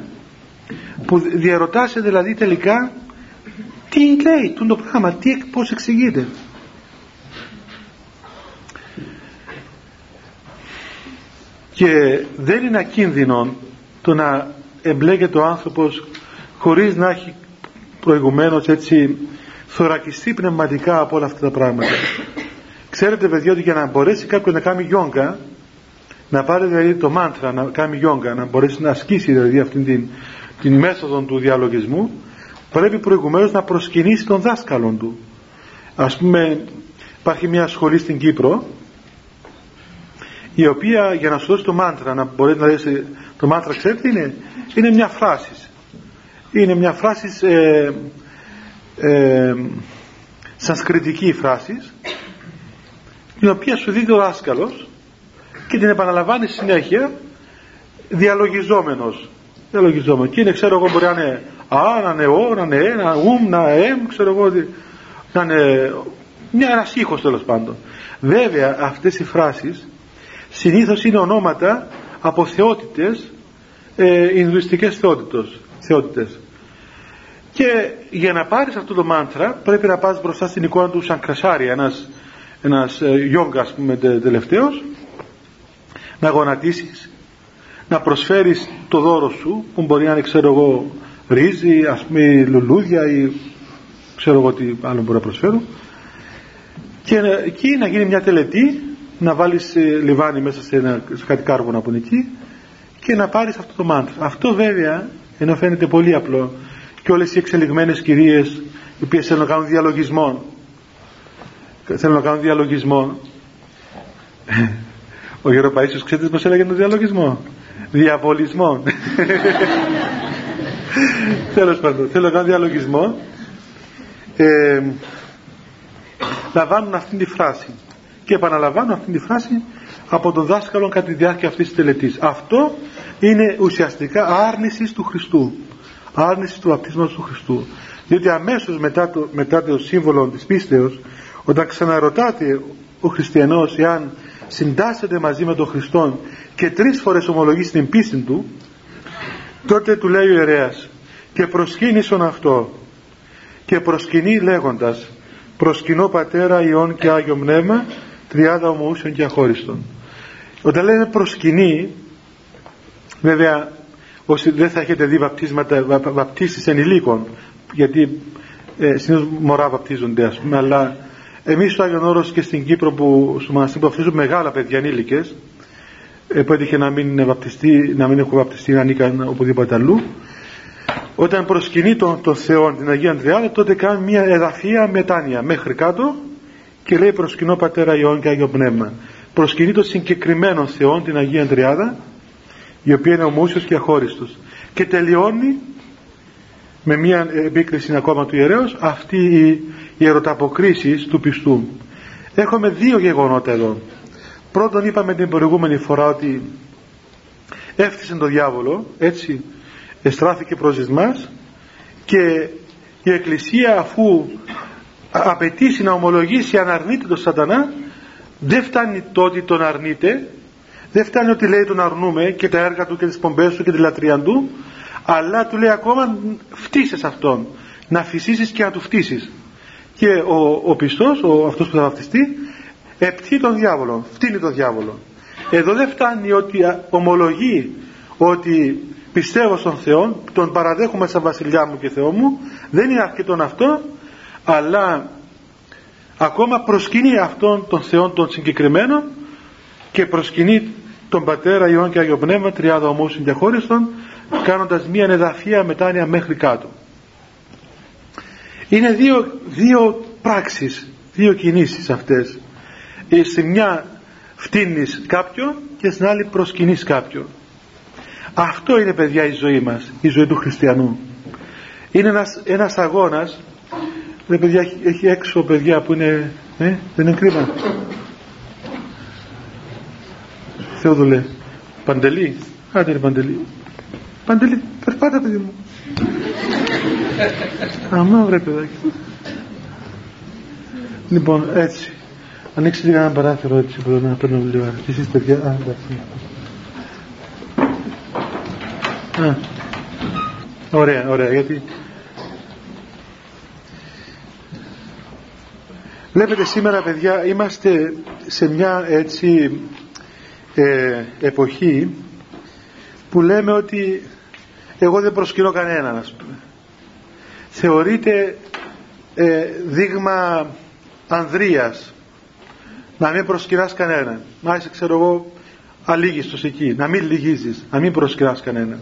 που διαρωτάσαι δηλαδή τελικά τι λέει το πράγμα, τι, πώς εξηγείται. Και δεν είναι ακίνδυνο το να εμπλέκεται ο άνθρωπος χωρίς να έχει προηγουμένως έτσι θωρακιστεί πνευματικά από όλα αυτά τα πράγματα. Ξέρετε παιδιά ότι για να μπορέσει κάποιος να κάνει γιόγκα να πάρει δηλαδή το μάντρα να κάνει γιόγκα, να μπορέσει να ασκήσει δηλαδή αυτήν την, την μέθοδο του διαλογισμού, πρέπει προηγουμένως να προσκυνήσει τον δάσκαλο του. Ας πούμε, υπάρχει μια σχολή στην Κύπρο, η οποία για να σου δώσει το μάντρα, να μπορείς να δεις το μάντρα, ξέρετε, είναι, είναι μια φράσης. Είναι μια φράσης ε, ε, σανσκριτική φράσης, την οποία σου δίνει ο δάσκαλος και την επαναλαμβάνει συνέχεια διαλογιζόμενος. Διαλογιζόμενος. Και είναι ξέρω εγώ μπορεί να είναι α, να είναι ο, να είναι ε, να ουμ, να εμ ξέρω εγώ να είναι μια ένας ήχος τέλος πάντων. Βέβαια αυτές οι φράσεις συνήθως είναι ονόματα από θεότητες ε, Ινδουιστικές θεότητες. Και για να πάρεις αυτό το μάντρα πρέπει να πας μπροστά στην εικόνα του Σανκρασάρια ένας, ένας ε, γιόγκα ας πούμε τελευταίος να γονατίσεις. Να προσφέρεις το δώρο σου που μπορεί να είναι ξέρω εγώ ρύζι ας πούμε λουλούδια ή ξέρω εγώ τι άλλο μπορεί να προσφέρω. Και εκεί να γίνει μια τελετή να βάλεις ε, λιβάνι μέσα σε, ένα, σε κάτι κάρβονα που είναι εκεί και να πάρεις αυτό το μάντρο αυτό βέβαια ενώ φαίνεται πολύ απλό και όλες οι εξελιγμένες κυρίες οι οποίες θέλουν να κάνουν διαλογισμό θέλουν να κάνουν διαλογισμό ο Γεροπαΐσιος ξέρετε πως έλεγε το διαλογισμό; Διαβολισμό. Τέλος πάντων θέλω να κάνω διαλογισμό. Ε, λαμβάνουν αυτή τη φράση. Και επαναλαμβάνουν αυτή τη φράση από τον δάσκαλο κατά τη διάρκεια αυτής της τελετής. Αυτό είναι ουσιαστικά άρνησης του Χριστού. Άρνησης του βαπτίσματος του Χριστού. Διότι αμέσως μετά το, μετά το σύμβολο της πίστεως όταν ξαναρωτάται ο χριστιανός εάν συντάσσεται μαζί με τον Χριστό και τρεις φορές ομολογεί στην πίστη του τότε του λέει ο ιερέας και προσκύνησον αυτό και προσκυνεί λέγοντας προσκυνώ πατέρα Υιόν και Άγιο Πνεύμα τριάδα ομοούσεων και αχώριστον όταν λένε προσκυνεί βέβαια όσοι δεν θα έχετε δει βαπτίσματα βαπτίσεις ενηλίκων γιατί ε, συνήθως μωρά βαπτίζονται ας πούμε αλλά εμείς στο Άγιον Όρος και στην Κύπρο που στο μοναστή που βαπτίζουν μεγάλα παιδιά ενήλικες ε, που έτυχε να μην, βαπτιστεί, να μην έχουν βαπτιστεί να ανήκαν οπουδήποτε αλλού. Όταν προσκυνεί τον, τον Θεό την Αγία Τριάδα τότε κάνει μια εδαφία μετάνοια μέχρι κάτω και λέει προσκυνώ Πατέρα Υιόν και Άγιο Πνεύμα προσκυνεί τον συγκεκριμένο Θεό την Αγία Τριάδα η οποία είναι ομούσιος και αχώριστος. Και τελειώνει με μια επίκριση ακόμα του ιερέως αυτή η, η ερωταποκρίση του πιστού. Έχουμε δύο γεγονότα εδώ. Πρώτον είπαμε την προηγούμενη φορά ότι έφτιασε τον διάβολο έτσι εστράφηκε προς εμάς και η Εκκλησία αφού απαιτήσει να ομολογήσει αν αρνείται τον σατανά δεν φτάνει το ότι τον αρνείται δεν φτάνει ότι λέει τον αρνούμε και τα έργα του και τις πομπές του και τη λατρεία του αλλά του λέει ακόμα φτύσες αυτόν να φυσήσεις και να του φτύσεις και ο, ο πιστός, ο, αυτός που θα βαφτιστεί επτύει τον διάβολο, φτύνει τον διάβολο εδώ δεν φτάνει ότι ομολογεί ότι πιστεύω στον Θεό τον παραδέχομαι σαν βασιλιά μου και Θεό μου δεν είναι αρκετό αυτό αλλά ακόμα προσκυνεί αυτόν τον Θεό τον συγκεκριμένο και προσκυνεί τον Πατέρα Υιόν και Άγιο Πνεύμα τριάδα ομούς διαχώριστον κάνοντας μία εδαφία μετάνοια μέχρι κάτω είναι δύο, δύο πράξεις δύο κινήσεις αυτές. Ε, στη μια φτύνεις κάποιον και στην άλλη προσκυνείς κάποιον. Αυτό είναι παιδιά η ζωή μας η ζωή του χριστιανού. Είναι ένας, ένας αγώνας. Δεν παιδιά έχει έξω παιδιά που είναι ε, δεν είναι κρίμα. Θεόδουλε Παντελή. Άντε ρε Παντελή. Παντελή περπάτα παιδί μου αμά βρε παιδάκι. Λοιπόν έτσι. Ανοίξτε λίγα ένα παράθυρο έτσι που να παίρνω βιβλίο και εσείς παιδιά α, εντάξει. Α, ωραία, ωραία, γιατί Βλέπετε σήμερα παιδιά είμαστε σε μια έτσι ε, εποχή που λέμε ότι εγώ δεν προσκυνώ κανέναν ας πούμε. Θεωρείται ε, δείγμα ανδρείας να μην προσκυνάς κανέναν. Να είσαι ξέρω εγώ αλήγιστος εκεί, να μην λυγίζεις, να μην προσκυνάς κανέναν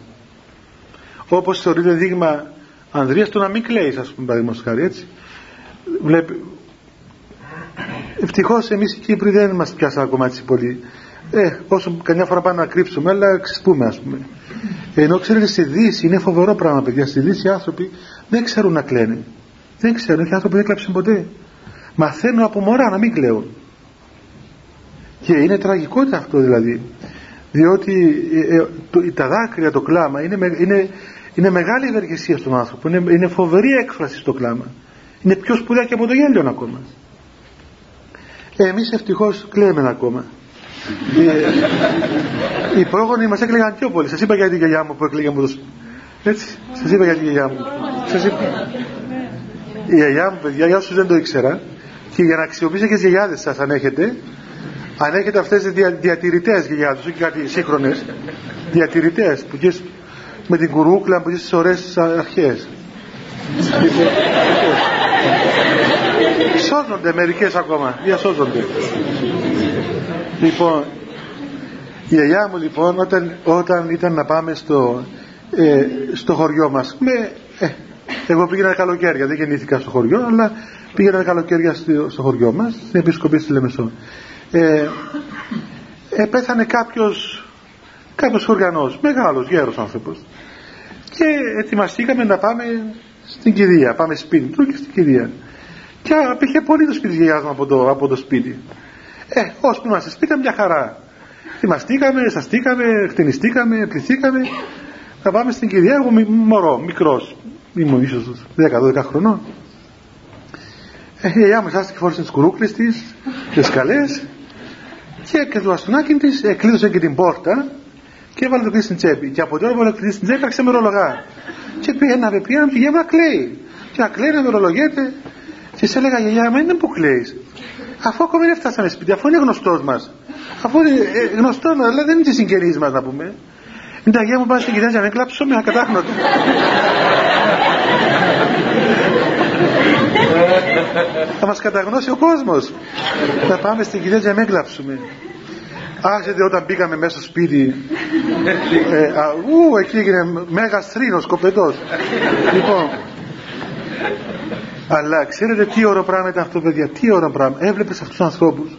όπως θεωρείται δείγμα ανδρείας το να μην κλαίεις ας πούμε παραδείγματος χάρη έτσι Βλέπει... ευτυχώς εμείς οι Κύπροι δεν μας πιάσαν ακόμα έτσι πολύ ε, όσο καμιά φορά πάμε να κρύψουμε αλλά ξεσπούμε ας πούμε ενώ ξέρετε στη Δύση είναι φοβερό πράγμα παιδιά στη Δύση οι άνθρωποι δεν ξέρουν να κλαίνε δεν ξέρουν και οι άνθρωποι δεν κλάψουν ποτέ μαθαίνουν από μωρά να μην κλαίουν και είναι τραγικότητα αυτό δηλαδή διότι ε, ε, το, τα δάκρυα, το κλάμα είναι, είναι είναι μεγάλη ευεργεσία στον άνθρωπο. Είναι, είναι φοβερή έκφραση στο κλάμα. Είναι πιο σπουδαία και από το γέλιο ακόμα. Ε, εμείς ευτυχώς κλαίμε ακόμα. Ε, οι πρόγονοι μας έκλαιγαν πιο πολύ. Σας είπα για τη γιαγιά μου που έκλαιγε από το... Έτσι, σας είπα για τη γιαγιά μου. Σας είπα. Η γιαγιά μου, παιδιά, για όσους δεν το ήξερα, και για να αξιοποιήσετε και τις γιαγιάδες σας αν έχετε, αν έχετε αυτές τις δια, διατηρητές γιαγιάδες, όχι κάτι σύγχρονες, διατηρητές, που με την κουρούκλα που είσαι στις ωραίες αρχές. σώζονται μερικές ακόμα διασώζονται λοιπόν η γιαγιά μου λοιπόν όταν, όταν ήταν να πάμε στο, ε, στο χωριό μας με, ε, εγώ πήγαινα καλοκαίρια δεν γεννήθηκα στο χωριό αλλά πήγαινα καλοκαίρια στο, στο χωριό μας στην Επισκοπή στη Λεμεσό. Ε, ε, πέθανε κάποιος κάποιος χωριανός μεγάλος γέρος άνθρωπος. Και ετοιμαστήκαμε να πάμε στην κυρία πάμε σπίτι του και στην κυρία και απήχε πολύ το σπίτι της από το, από το σπίτι ε, ώσπου είμαστε σπίτι μια χαρά ετοιμαστήκαμε, σαστήκαμε, εκτενιστήκαμε, πληθήκαμε να πάμε στην κυρία εγώ μωρό, μικρός ήμουν ίσως 10-12 χρονών ε, η γιαγιά μου σάστηκε φόρησε τις κουρούκλες της τις σκαλές και και το αστονάκι της εκλείδωσε και την πόρτα και έβαλε το κλείσει στην τσέπη. Και από τώρα έβαλε το κλείσει στην τσέπη, άρχισε με ρολογά. Και πήγαινα, πήγαινα και γεύμα κλαίει. Και να κλαίει να με ρολογέται. Και σε έλεγα, γιαγιά, μα είναι που κλαίεις. Αφού ακόμα δεν φτάσαμε σπίτι, αφού είναι γνωστός μας. Αφού είναι ε, γνωστός μας, αλλά δεν είναι της συγγενής μας να πούμε. Είναι τα γεια μου πάνε στην κυρία για να κλάψω με ακατάχνοτο. Θα μας καταγνώσει ο κόσμος. Θα πάμε στην κυρία για να μην κλάψουμε. Άρχεται όταν πήγαμε μέσα στο σπίτι. Ε, α, ου, εκεί έγινε μέγας θρήνος, κοπετός. λοιπόν, αλλά ξέρετε τι ωραίο πράγμα ήταν αυτό, παιδιά. Τι ωραίο πράγμα. Έβλεπες αυτούς τους ανθρώπους.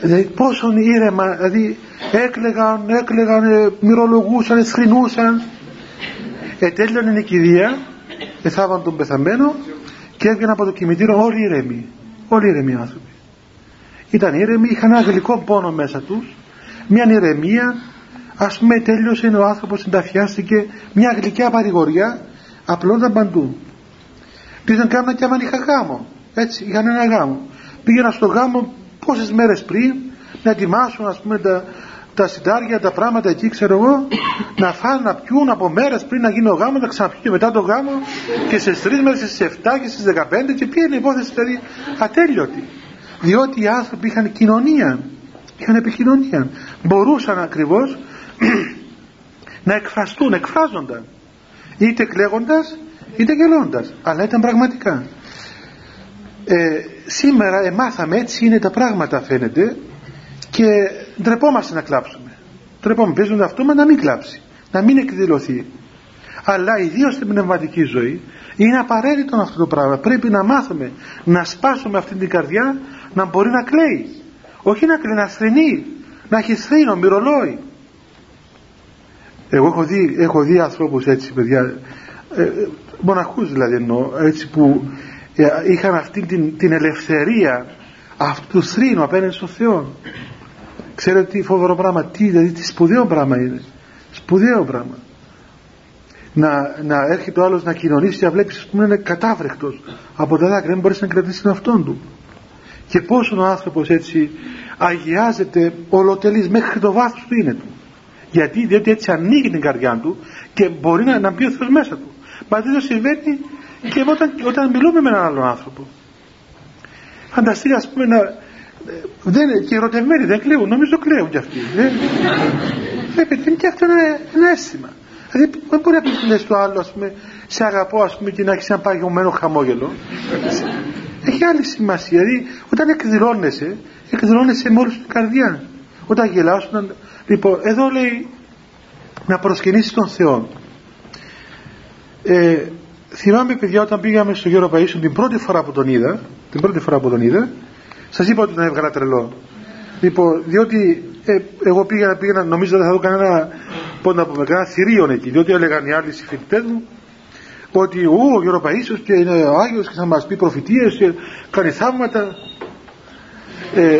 Δηλαδή, πόσο ήρεμα, δηλαδή έκλεγαν, έκλεγαν, ε, μυρολογούσαν, θρυνούσαν. Ε, τέλειωνε η κηδεία, εθάβαν τον πεθαμένο και έβγαιναν από το κημητήριο όλοι ήρεμοι. Όλοι ήρεμοι άνθρωποι. Ήταν ήρεμοι, είχαν ένα γλυκό πόνο μέσα τους, μια ηρεμία, ας πούμε τέλειωσε ο άνθρωπος, συνταφιάστηκε, μια γλυκιά παρηγοριά, απλώνταν παντού. Πήγαν κάναν και άμα είχα γάμο. Έτσι, είχαν ένα γάμο. Πήγαιναν στο γάμο πόσες μέρες πριν να ετοιμάσουν ας πούμε τα, τα σιτάρια, τα πράγματα εκεί ξέρω εγώ να φάνε να πιούν από μέρες πριν να γίνει ο γάμος να ξαναπιούν και μετά το γάμο και σε τρεις μέρες στις 7 και στις 15 και πήγαινε η υπόθεση δηλαδή ατέλειωτη διότι οι άνθρωποι είχαν κοινωνία είχαν επικοινωνία μπορούσαν ακριβώς να εκφραστούν, εκφράζονταν είτε κλαίγοντας είτε γελώντας αλλά ήταν πραγματικά. Ε, σήμερα εμάθαμε έτσι είναι τα πράγματα φαίνεται και ντρεπόμαστε να κλάψουμε. Ντρεπόμαστε παίζουν αυτό να μην κλάψει να μην εκδηλωθεί. Αλλά ιδίω στην πνευματική ζωή είναι απαραίτητο αυτό το πράγμα. Πρέπει να μάθουμε να σπάσουμε αυτή την καρδιά να μπορεί να κλαίει. Όχι να κλαίει, να θρυνεί να έχει θρύνο, μυρολόι. Εγώ έχω δει, έχω δει ανθρώπους έτσι παιδιά ε, ε μοναχούς δηλαδή εννοώ έτσι που ε, είχαν αυτή την, την ελευθερία αυτού του θρήνου απέναντι στον Θεό. Ξέρετε τι φοβερό πράγμα τι, δηλαδή τι σπουδαίο πράγμα είναι. Σπουδαίο πράγμα. Να, να έρχεται ο άλλος να κοινωνήσει και να βλέπεις ας πούμε είναι κατάβρεχτος από τα δάκρυα δεν μπορείς να κρατήσεις τον αυτόν του. Και πόσο ο άνθρωπος έτσι αγιάζεται ολοτελής μέχρι το βάθος του είναι του. Γιατί διότι έτσι ανοίγει την καρδιά του και μπορεί να, να μπει ο Θεός μέσα του μα δεν το συμβαίνει. Και όταν, όταν μιλούμε με έναν άλλον άνθρωπο φανταστείτε ας πούμε να δεν, και ερωτευμένοι δεν κλαίουν νομίζω κλαίουν κι αυτοί δεν, βλέπετε είναι και αυτό ένα, ένα αίσθημα. Δηλαδή δεν μπορεί να πεις λες το άλλο ας πούμε σε αγαπώ ας πούμε και να έχεις ένα παγιωμένο χαμόγελο. Έχει άλλη σημασία. Δηλαδή όταν εκδηλώνεσαι εκδηλώνεσαι με όλη την καρδιά. Όταν γελάς όταν... λοιπόν εδώ λέει να προσκυνήσεις τον Θεό ε, θυμάμαι παιδιά όταν πήγαμε στο Γέρο Παΐσιο την πρώτη φορά που τον είδα την πρώτη φορά που τον είδα σας είπα ότι τον έβγαλα τρελό. Λοιπόν διότι ε, εγώ πήγα, πήγα νομίζω δεν θα δω κανένα πώς να πούμε κανένα θηρίον εκεί διότι έλεγαν οι άλλοι συμφιλητές μου ότι ο, ο Γέρο Παΐσιος και είναι ο Άγιος και θα μας πει προφητείες και κάνει θαύματα ε,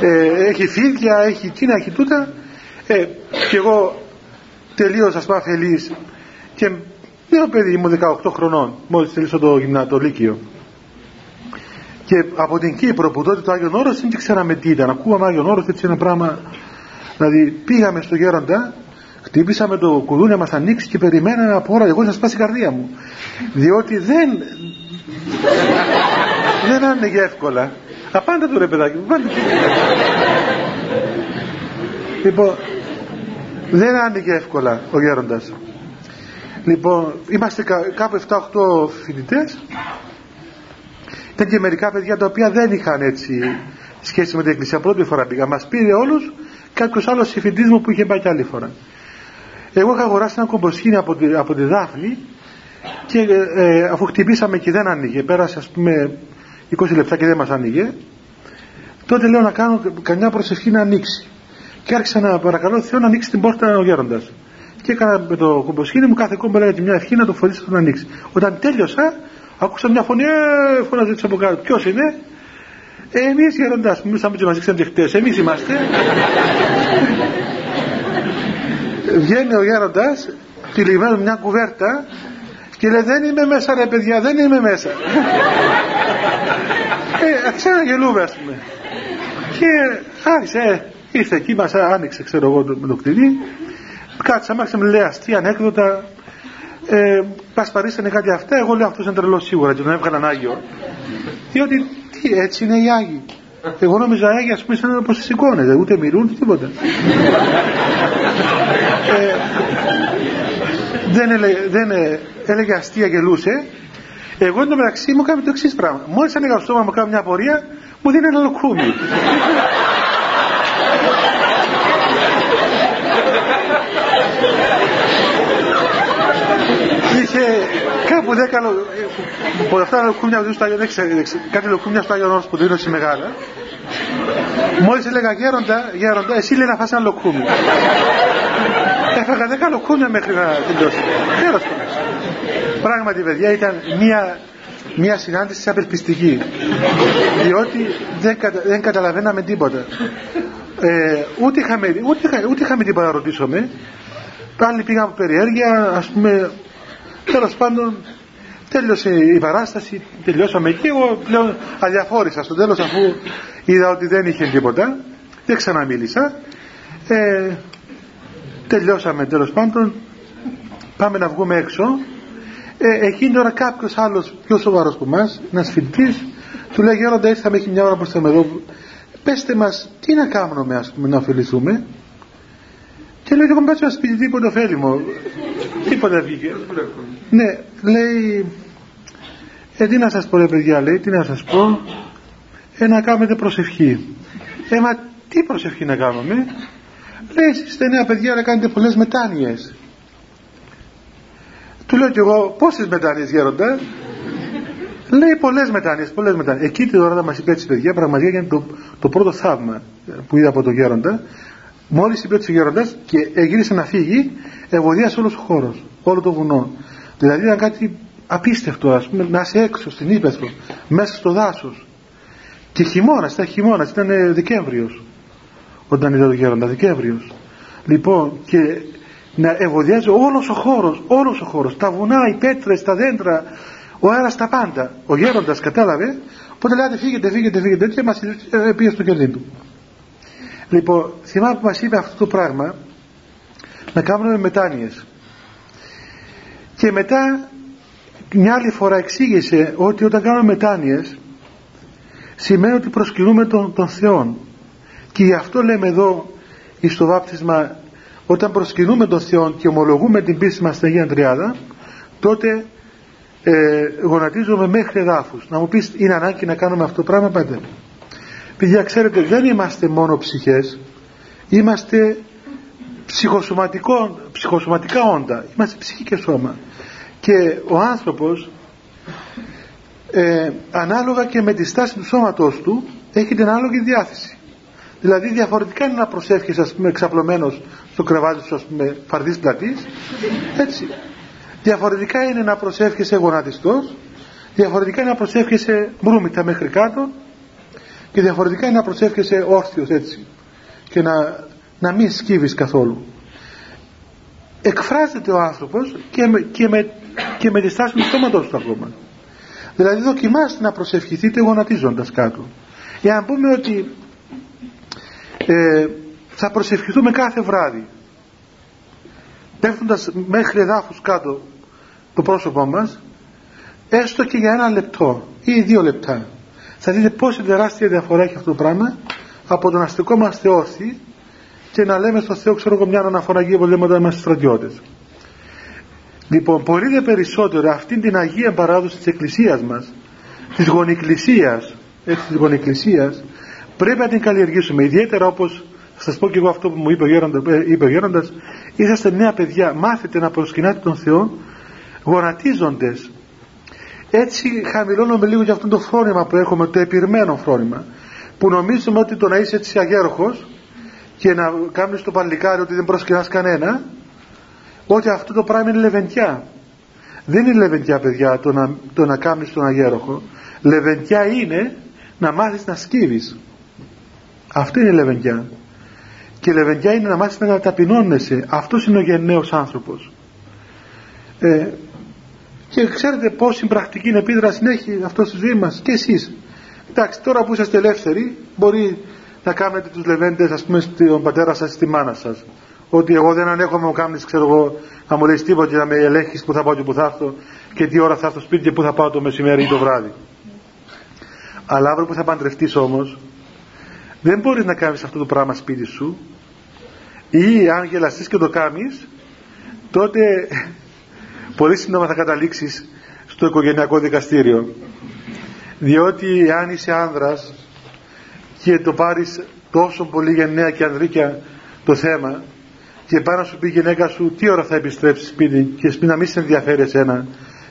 ε, έχει φίδια, έχει κίνα, έχει τούτα. Ε, και εγώ τελείωσα σπαφελής και νέο παιδί μου 18 χρονών μόλις τελείωσα το γυμνάτο Λύκειο και από την Κύπρο που τότε το Άγιον Όρος δεν ξέραμε τι ήταν. Ακούγαμε Άγιον Όρος έτσι ένα πράγμα. Δηλαδή πήγαμε στο γέροντα χτύπησαμε το κουδούνι να μας ανοίξει και περιμέναμε από ώρα. Εγώ να σπάσει η καρδία μου. Διότι δεν δεν άνοιγε εύκολα. Απάντα το ρε παιδάκι μου λοιπόν δεν άνοιγε εύκολα ο γέροντας. Λοιπόν είμαστε κάπου 7-8 φοιτητές. ήταν και μερικά παιδιά τα οποία δεν είχαν έτσι σχέση με την εκκλησία. Πρώτη φορά πήγα. Μας πήρε όλους κάποιος άλλος συμφιτής μου που είχε πάει και άλλη φορά. Εγώ είχα αγοράσει ένα κομποσχήνι από τη, από τη Δάφνη και ε, ε, αφού χτυπήσαμε και δεν άνοιγε πέρασε ας πούμε 20 λεπτά και δεν μας άνοιγε τότε λέω να κάνω καμιά προσευχή να ανοίξει. Και άρχισα να παρακαλώ Θεό να ανοίξει την πόρτα ο γέροντας. Και έκανα με το κομποσχήνι μου κάθε κόμπο λέγατε μια ευχή να το φωνήσω να ανοίξει. Όταν τέλειωσα άκουσα μια φωνή ε, φωνάζει από κάτω. Ποιος είναι; Ε, εμείς γέροντας μιλούσαμε και μας δείξαν και χτες. Εμείς είμαστε βγαίνει ο γέροντας τυλιγμένο μια κουβέρτα και λέει δεν είμαι μέσα ρε παιδιά δεν είμαι μέσα. Ε, ξαναγελούμε ας πούμε. Και άρχισε ε, ήρθε εκεί μας άνοιξε ξέρω εγώ με το κτηρί. Κάτσαμε άρχισε με λέει αστεία ανέκδοτα. Ε, πασπαρίσανε κάτι αυτά. Εγώ λέω αυτός είναι τρελός σίγουρα και τον έβγαλαν Άγιο. Διότι τι, έτσι είναι οι Άγιοι. Εγώ νόμιζα Άγιοι ας πούμε σαν πως σηκώνεται ούτε μιλούν τίποτα. Ε, δεν, έλεγε, δεν έλεγε αστεία γελούσε εγώ εν τω μεταξύ μου κάνω το εξής πράγμα. Μόλις έλεγα στο στόμα μου κάνω μια απορία μου δίνει ένα λοκρούμι είχε κάπου δέκα από αυτά τα λοκούμια που στο Άγιο κάτι λοκούμια στο Άγιο Όρος που το σε μεγάλα. Μόλις έλεγα γέροντα, γέροντα εσύ λέει να φας ένα λοκούμι έφαγα δέκα λοκούμια μέχρι να τελειώσει. Τέλος πράγματι παιδιά ήταν μια μια συνάντηση απελπιστική. Διότι δεν, κατα, δεν καταλαβαίναμε τίποτα. Ε, ούτε, είχαμε, ούτε, ούτε είχαμε τίποτα να ρωτήσουμε. Πάλι πήγαμε από περιέργεια ας πούμε τέλος πάντων τέλειωσε η παράσταση τελειώσαμε εκεί. Εγώ πλέον αδιαφόρησα στο τέλος αφού είδα ότι δεν είχε τίποτα. Δεν ξαναμίλησα. Ε, τελειώσαμε τέλος πάντων πάμε να βγούμε έξω ε, εκείνη τώρα κάποιος άλλος πιο σοβαρός από εμάς, ένας φοιτητή, του λέει Γέροντα, ήρθαμε έχει μια ώρα που ήρθαμε εδώ. Πετε μας, τι να κάνουμε, ας πούμε, να ωφεληθούμε. Και λέει: Εγώ μπαίνω ένα σπίτι, τίποτα ωφέλιμο. τίποτα βγήκε. ναι, λέει: Ε, τι να σας πω, ρε παιδιά, λέει, τι να σας πω. Ε, να κάνετε προσευχή. Ε, μα τι προσευχή να κάνουμε; Λέει: Εσεί είστε νέα παιδιά, να κάνετε πολλές μετάνοιες. Του λέω κι εγώ πόσες μετάνοιες γέροντα; Λέει πολλές μετάνοιες, πολλές μετάνοιες. Εκεί την ώρα μας είπε έτσι παιδιά, πραγματικά ήταν το, το πρώτο θαύμα που είδα από τον γέροντα. Μόλις είπε έτσι ο γέροντας και γύρισε να φύγει, ευωδίασε όλος ο χώρος, όλο το βουνό. Δηλαδή ήταν κάτι απίστευτο, ας πούμε, να είσαι έξω στην Ήπεθρο, μέσα στο δάσος. Και χειμώνας, ήταν χειμώνας, ήταν Δεκέμβριος, όταν είδα τον γέροντα, Δεκέμβριος. Λοιπόν, και να ευωδιάζει όλος ο χώρος, όλος ο χώρος, τα βουνά, οι πέτρες, τα δέντρα, ο αέρας, τα πάντα. Ο γέροντας κατάλαβε, οπότε λέει φύγετε, φύγετε, φύγετε και μας ε, πήγε στο κελί του. Λοιπόν, θυμάμαι που μας είπε αυτό το πράγμα, να κάνουμε μετάνοιες. Και μετά μια άλλη φορά εξήγησε ότι όταν κάνουμε μετάνοιες σημαίνει ότι προσκυνούμε τον, τον Θεό και γι' αυτό λέμε εδώ στο βάπτισμα όταν προσκυνούμε τον Θεό και ομολογούμε την πίστη μας στην Αγία Τριάδα τότε ε, γονατίζουμε μέχρι εδάφους. Να μου πεις είναι ανάγκη να κάνουμε αυτό το πράγμα πάντα παιδιά ξέρετε δεν είμαστε μόνο ψυχές. Είμαστε ψυχοσωματικά όντα. Είμαστε ψυχή και σώμα. Και ο άνθρωπος ε, ανάλογα και με τη στάση του σώματός του έχει την ανάλογη διάθεση δηλαδή διαφορετικά είναι να προσεύχεσαι ας πούμε εξαπλωμένος στο κρεβάτι σου, ας πούμε, φαρδί πλατής. Έτσι. Διαφορετικά είναι να προσεύχεσαι γονατιστός, διαφορετικά είναι να προσεύχεσαι μπρούμητα μέχρι κάτω και διαφορετικά είναι να προσεύχεσαι όρθιος έτσι και να, να μην σκύβεις καθόλου. Εκφράζεται ο άνθρωπος και με, και με, και με τη στάση του στόματος του ακόμα. Δηλαδή δοκιμάστε να προσευχηθείτε γονατίζοντας κάτω. Για να πούμε ότι ε, θα προσευχηθούμε κάθε βράδυ πέφτοντας μέχρι εδάφους κάτω το πρόσωπό μας έστω και για ένα λεπτό ή δύο λεπτά. Θα δείτε πόση τεράστια διαφορά έχει αυτό το πράγμα από τον αστικό μας θεώθη και να λέμε στο Θεό ξέρω εγώ μια αναφορά που λέμε όταν είμαστε στρατιώτες. Λοιπόν πολύ δε περισσότερο αυτήν την Αγία παράδοση της Εκκλησίας μας της γονικλησίας έτσι της γονικλησίας πρέπει να την καλλιεργήσουμε ιδιαίτερα όπως θα σας πω και εγώ αυτό που μου είπε ο Γέροντας, ε, είπε ο Γέροντας είσαστε νέα παιδιά μάθετε να προσκυνάτε τον Θεό γονατίζοντες. Έτσι χαμηλώνουμε λίγο για αυτό το φρόνημα που έχουμε το επιρμένο φρόνημα που νομίζουμε ότι το να είσαι έτσι αγέροχος και να κάνεις το παλικάρι ότι δεν προσκυνάς κανένα ότι αυτό το πράγμα είναι λεβεντιά. Δεν είναι λεβεντιά παιδιά το να, το να κάνεις τον αγέροχο. Λεβεντιά είναι να μάθεις να σκύβεις αυτό είναι λεβεντιά. Και λεβεντιά είναι να μάθεις να ταπεινώνεσαι αυτός είναι ο γενναίος άνθρωπος. Ε, και ξέρετε πόση πρακτική επίδραση έχει αυτό στη ζωή μας και εσείς. Εντάξει τώρα που είσαστε ελεύθεροι μπορεί να κάνετε τους λεβέντες ας πούμε στον πατέρας σας στη μάνα σας. Ότι εγώ δεν ανέχομαι να μου κάνεις ξέρω εγώ να μου λες τίποτα και να με ελέγχεις που θα πάω και που θα έρθω και τι ώρα θα έρθω σπίτι και που θα πάω το μεσημέρι ή το βράδυ. Αλλά αύριο που θα παντρευτείς όμως δεν μπορείς να κάνεις αυτό το πράγμα σπίτι σου. Ή αν γελαστείς και το κάνεις τότε πολύ σύντομα θα καταλήξεις στο οικογενειακό δικαστήριο. Διότι αν είσαι άνδρας και το πάρεις τόσο πολύ γενναία και ανδρίκια το θέμα και πάνω να σου πει η γυναίκα σου τι ώρα θα επιστρέψεις σπίτι και σπίτι να μην σε ενδιαφέρει εσένα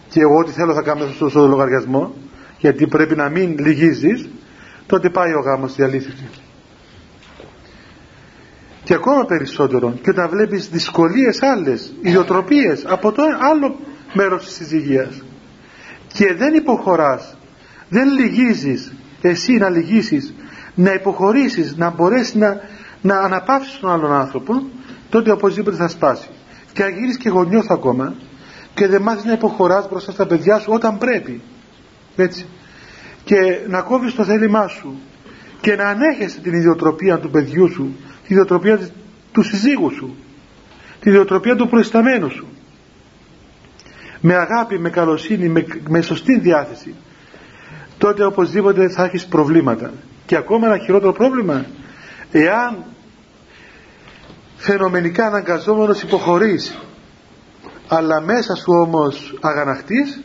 και εγώ ό,τι θέλω θα κάνω στο, στο λογαριασμό γιατί πρέπει να μην λυγίζεις τότε πάει ο γάμος αλήθεια και ακόμα περισσότερο και όταν βλέπεις δυσκολίες άλλες ιδιοτροπίες από το άλλο μέρος της υγείας. Και δεν υποχωράς δεν λυγίζεις εσύ να λυγίσεις να υποχωρήσεις να μπορέσεις να, να αναπαύσεις τον άλλον άνθρωπο τότε οπωσδήποτε θα σπάσει. Και αν γίνεις και γονιός ακόμα και δεν μάθεις να υποχωράς μπροστά στα παιδιά σου όταν πρέπει. Έτσι και να κόβεις το θέλημά σου και να ανέχεσαι την ιδιοτροπία του παιδιού σου τη ιδιοτροπία τους συζύγους σου τη ιδιοτροπία του προϊσταμένου σου. Με αγάπη, με καλοσύνη, με, με σωστή διάθεση τότε οπωσδήποτε θα έχεις προβλήματα. Και ακόμα ένα χειρότερο πρόβλημα εάν φαινομενικά αναγκαζόμενος υποχωρείς αλλά μέσα σου όμως αγαναχτείς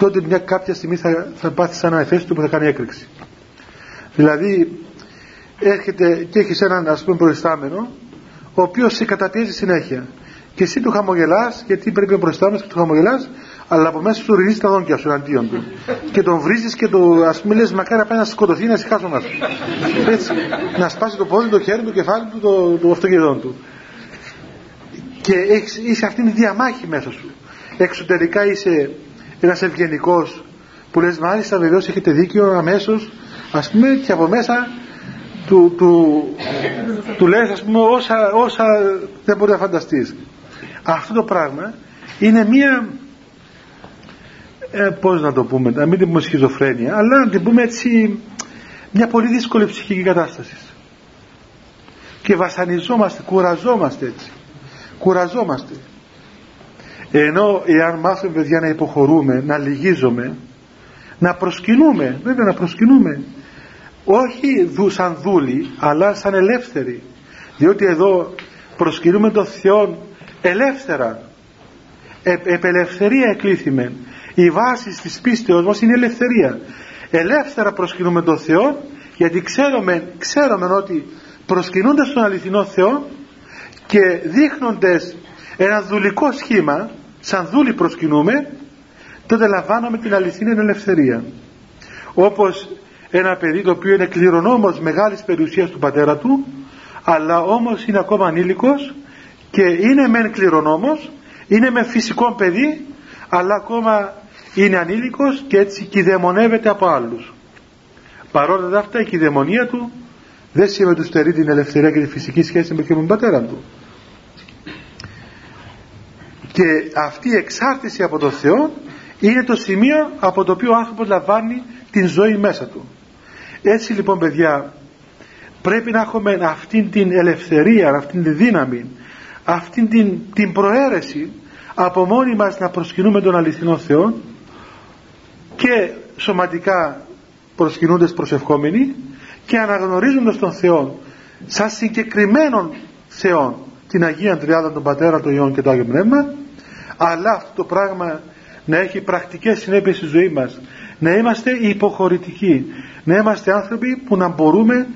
τότε μια κάποια στιγμή θα, θα πάθεις σαν ένα εφέστο που θα κάνει έκρηξη. Δηλαδή έρχεται και έχεις έναν ας πούμε προϊστάμενο ο οποίος σε καταπιέζει συνέχεια. Και εσύ του χαμογελάς γιατί πρέπει να προϊστάμενος και του χαμογελάς αλλά από μέσα σου ρίχνεις τα δόντια σου εναντίον του. Και τον βρίζεις και το ας πούμε λες μακάρι να πάει να σκοτωθεί να ησυχάσω να έτσι να σπάσει το πόδι, το χέρι, το κεφάλι του, το, το αυτοκίνητο του. Και έχεις, είσαι αυτήν τη διαμάχη μέσα σου. Εξωτερικά είσαι ένας ευγενικός που λες μάλιστα βεβαίως έχετε δίκιο αμέσως ας πούμε και από μέσα του, του, του λες ας πούμε όσα, όσα δεν μπορεί να φανταστείς. Αυτό το πράγμα είναι μία ε, πώς να το πούμε να μην την πούμε σχιζοφρένεια αλλά να την πούμε έτσι μια πολύ δύσκολη ψυχική κατάσταση. Και βασανιζόμαστε, κουραζόμαστε έτσι. Κουραζόμαστε ενώ εάν μάθουμε παιδιά να υποχωρούμε να λυγίζουμε να προσκυνούμε βέβαια να προσκυνούμε όχι δου, σαν δούλοι αλλά σαν ελεύθεροι. Διότι εδώ προσκυνούμε τον Θεό ελεύθερα. Ε, επελευθερία εκλήθημε η βάση της πίστεως μας είναι ελευθερία. Ελεύθερα προσκυνούμε τον Θεό γιατί ξέρουμε, ξέρουμε ότι προσκυνώντας τον αληθινό Θεό και δείχνοντες ένα δουλικό σχήμα σαν δούλοι προσκυνούμε τότε λαμβάνουμε την αληθινή ελευθερία. Όπως ένα παιδί το οποίο είναι κληρονόμος μεγάλης περιουσίας του πατέρα του αλλά όμως είναι ακόμα ανήλικος και είναι μεν κληρονόμος είναι με φυσικό παιδί αλλά ακόμα είναι ανήλικος και έτσι κυδαιμονεύεται από άλλους. Παρόλα αυτά η κυδαιμονία του δεν σημαίνει ότι στερεί την ελευθερία και τη φυσική σχέση με τον πατέρα του και αυτή η εξάρτηση από τον Θεό είναι το σημείο από το οποίο ο άνθρωπος λαμβάνει την ζωή μέσα του. Έτσι λοιπόν παιδιά πρέπει να έχουμε αυτήν την ελευθερία αυτήν την δύναμη αυτήν την, την προαίρεση από μόνοι μας να προσκυνούμε τον αληθινό Θεό και σωματικά προσκυνούντες προσευχόμενοι και αναγνωρίζοντας τον Θεό σαν συγκεκριμένων θεών την Αγία Τριάδα, τον Πατέρα, τον Υιόν και το Άγιο Πνεύμα αλλά αυτό το πράγμα να έχει πρακτικές συνέπειες στη ζωή μας. Να είμαστε υποχωρητικοί. Να είμαστε άνθρωποι που να μπορούμε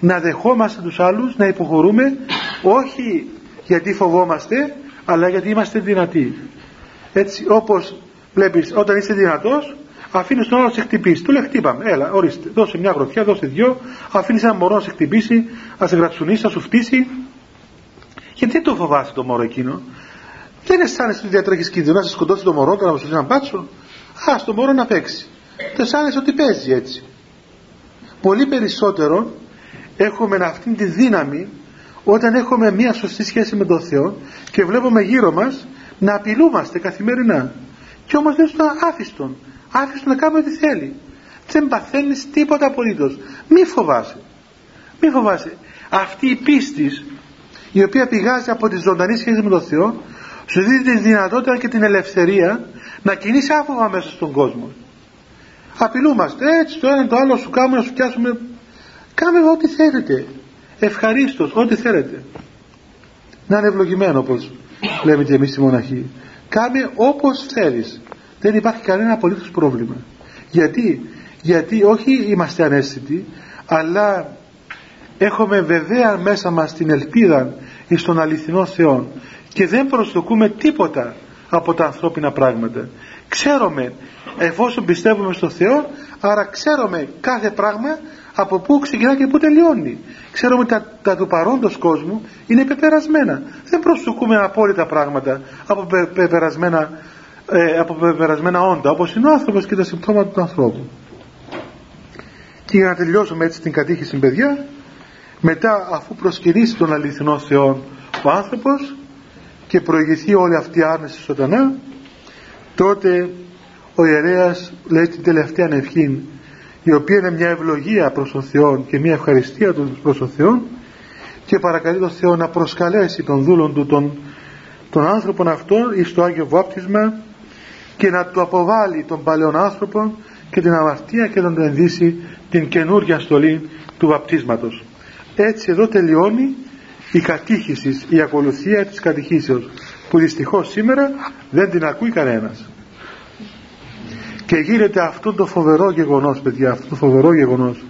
να δεχόμαστε τους άλλους να υποχωρούμε όχι γιατί φοβόμαστε αλλά γιατί είμαστε δυνατοί. Έτσι όπως βλέπεις όταν είσαι δυνατός αφήνεις τον άλλο να σε χτυπήσει. Του λέει χτύπαμε έλα ορίστε δώσε μια γροθιά δώσε δυο αφήνεις ένα μωρό να σε χτυπήσει να σε γραψουνίσει να σου φτύσει γιατί δεν το φοβάσαι το μωρό εκείνο. Δεν αισθάνεσαι ότι διατρέχει κίνδυνο. Να σε σκοτώσει το μωρό και να σου ένα μπάτσο ας το μωρό να παίξει. Δεν αισθάνεσαι ότι παίζει έτσι. Πολύ περισσότερο έχουμε αυτή τη δύναμη όταν έχουμε μια σωστή σχέση με τον Θεό και βλέπουμε γύρω μας να απειλούμαστε καθημερινά. Και όμως δεν στο άφηστον άφηστον να κάνουμε ό,τι θέλει. Δεν παθαίνεις τίποτα απολύτως. Μη φοβάσαι. Μη φοβάσαι. Αυτή η πίστη η οποία πηγάζει από τη ζωντανή σχέση με τον Θεό σου δίνει τη δυνατότητα και την ελευθερία να κινείσαι άφοβα μέσα στον κόσμο. Απειλούμαστε. Έτσι το ένα το άλλο σου κάνουμε να σου πιάσουμε. Κάμε ό,τι θέλετε. Ευχαρίστως ό,τι θέλετε. Να είναι ευλογημένο όπως λέμε και εμείς στη μοναχή. Κάμε όπως θέλεις. Δεν υπάρχει κανένα απολύτως πρόβλημα. Γιατί; Γιατί όχι είμαστε ανέστητοι αλλά έχουμε βεβαία μέσα μας την ελπίδα εις τον αληθινό Θεό και δεν προσδοκούμε τίποτα από τα ανθρώπινα πράγματα. Ξέρουμε εφόσον πιστεύουμε στο Θεό άρα ξέρουμε κάθε πράγμα από πού ξεκινά και πού τελειώνει. Ξέρουμε ότι τα, τα του παρόντος κόσμου είναι πεπερασμένα. Δεν προσδοκούμε απόλυτα πράγματα από πεπερασμένα, ε, από πεπερασμένα όντα όπως είναι ο άνθρωπος και τα συμπτώματα του ανθρώπου. Και για να τελειώσουμε έτσι την κατήχηση παιδιά μετά αφού προσκυνήσει τον αληθινό Θεό ο άνθρωπος και προηγηθεί όλη αυτή η άρνηση σωτανά τότε ο ιερέας λέει την τελευταία ευχή η οποία είναι μια ευλογία προς τον Θεό και μια ευχαριστία του προς τον Θεό και παρακαλεί τον Θεό να προσκαλέσει τον δούλον του τον, τον άνθρωπον αυτόν εις το Άγιο Βάπτισμα και να του αποβάλει τον παλαιόν άνθρωπο και την αμαρτία και να του ενδύσει την καινούργια στολή του βαπτίσματος έτσι εδώ τελειώνει η κατήχησης, η ακολουθία της κατηχήσεως που δυστυχώς σήμερα δεν την ακούει κανένας. Και γίνεται αυτό το φοβερό γεγονός παιδιά αυτό το φοβερό γεγονός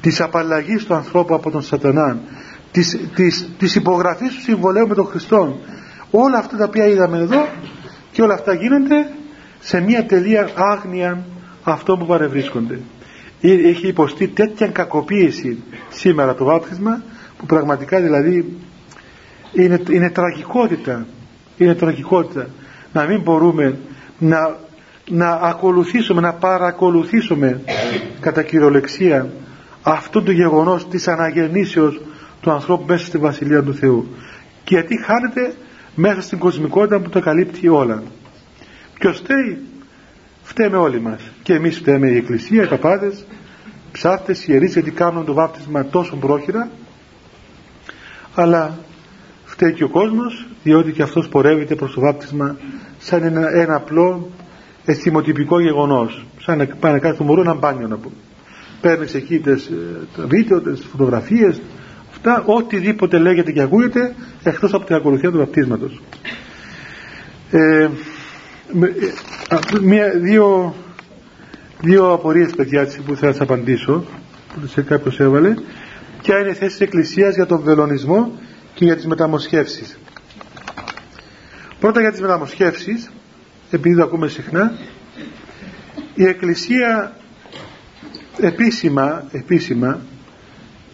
της απαλλαγής του ανθρώπου από τον σατανά της, της, της υπογραφής του συμβολέου με τον Χριστό. Όλα αυτά τα οποία είδαμε εδώ και όλα αυτά γίνονται σε μια τελεία άγνοια αυτό που παρευρίσκονται έχει υποστεί τέτοια κακοποίηση σήμερα το βάπτισμα που πραγματικά δηλαδή είναι, είναι τραγικότητα είναι τραγικότητα. Να μην μπορούμε να, να ακολουθήσουμε να παρακολουθήσουμε κατά κυριολεξία αυτό το γεγονός της αναγεννήσεως του ανθρώπου μέσα στη Βασιλεία του Θεού. Και γιατί χάνεται μέσα στην κοσμικότητα που το καλύπτει όλα. Ποιος φταίει φταίμε όλοι μας. Και εμείς φταίμε η Εκκλησία, οι παπάδες ψάρτες, ιερείς γιατί κάνουν το βάπτισμα τόσο πρόχειρα. Αλλά φταίει και ο κόσμος διότι και αυτός πορεύεται προς το βάπτισμα σαν ένα, ένα απλό αισθημοτυπικό γεγονός. Σαν να πάει να κάνει το μωρό ένα μπάνιο να πούμε παίρνεις εκεί τις, ε, τα βίντεο, τις φωτογραφίες αυτά, οτιδήποτε λέγεται και ακούγεται εκτός από την ακολουθία του βαπτίσματος. Ε, ε μία, δύο δύο απορίες παιδιά που θα σας απαντήσω που σε κάποιος έβαλε. Ποια είναι η θέση της Εκκλησίας για τον βελονισμό και για τις μεταμοσχεύσεις; Πρώτα για τις μεταμοσχεύσεις επειδή το ακούμε συχνά η Εκκλησία επίσημα επίσημα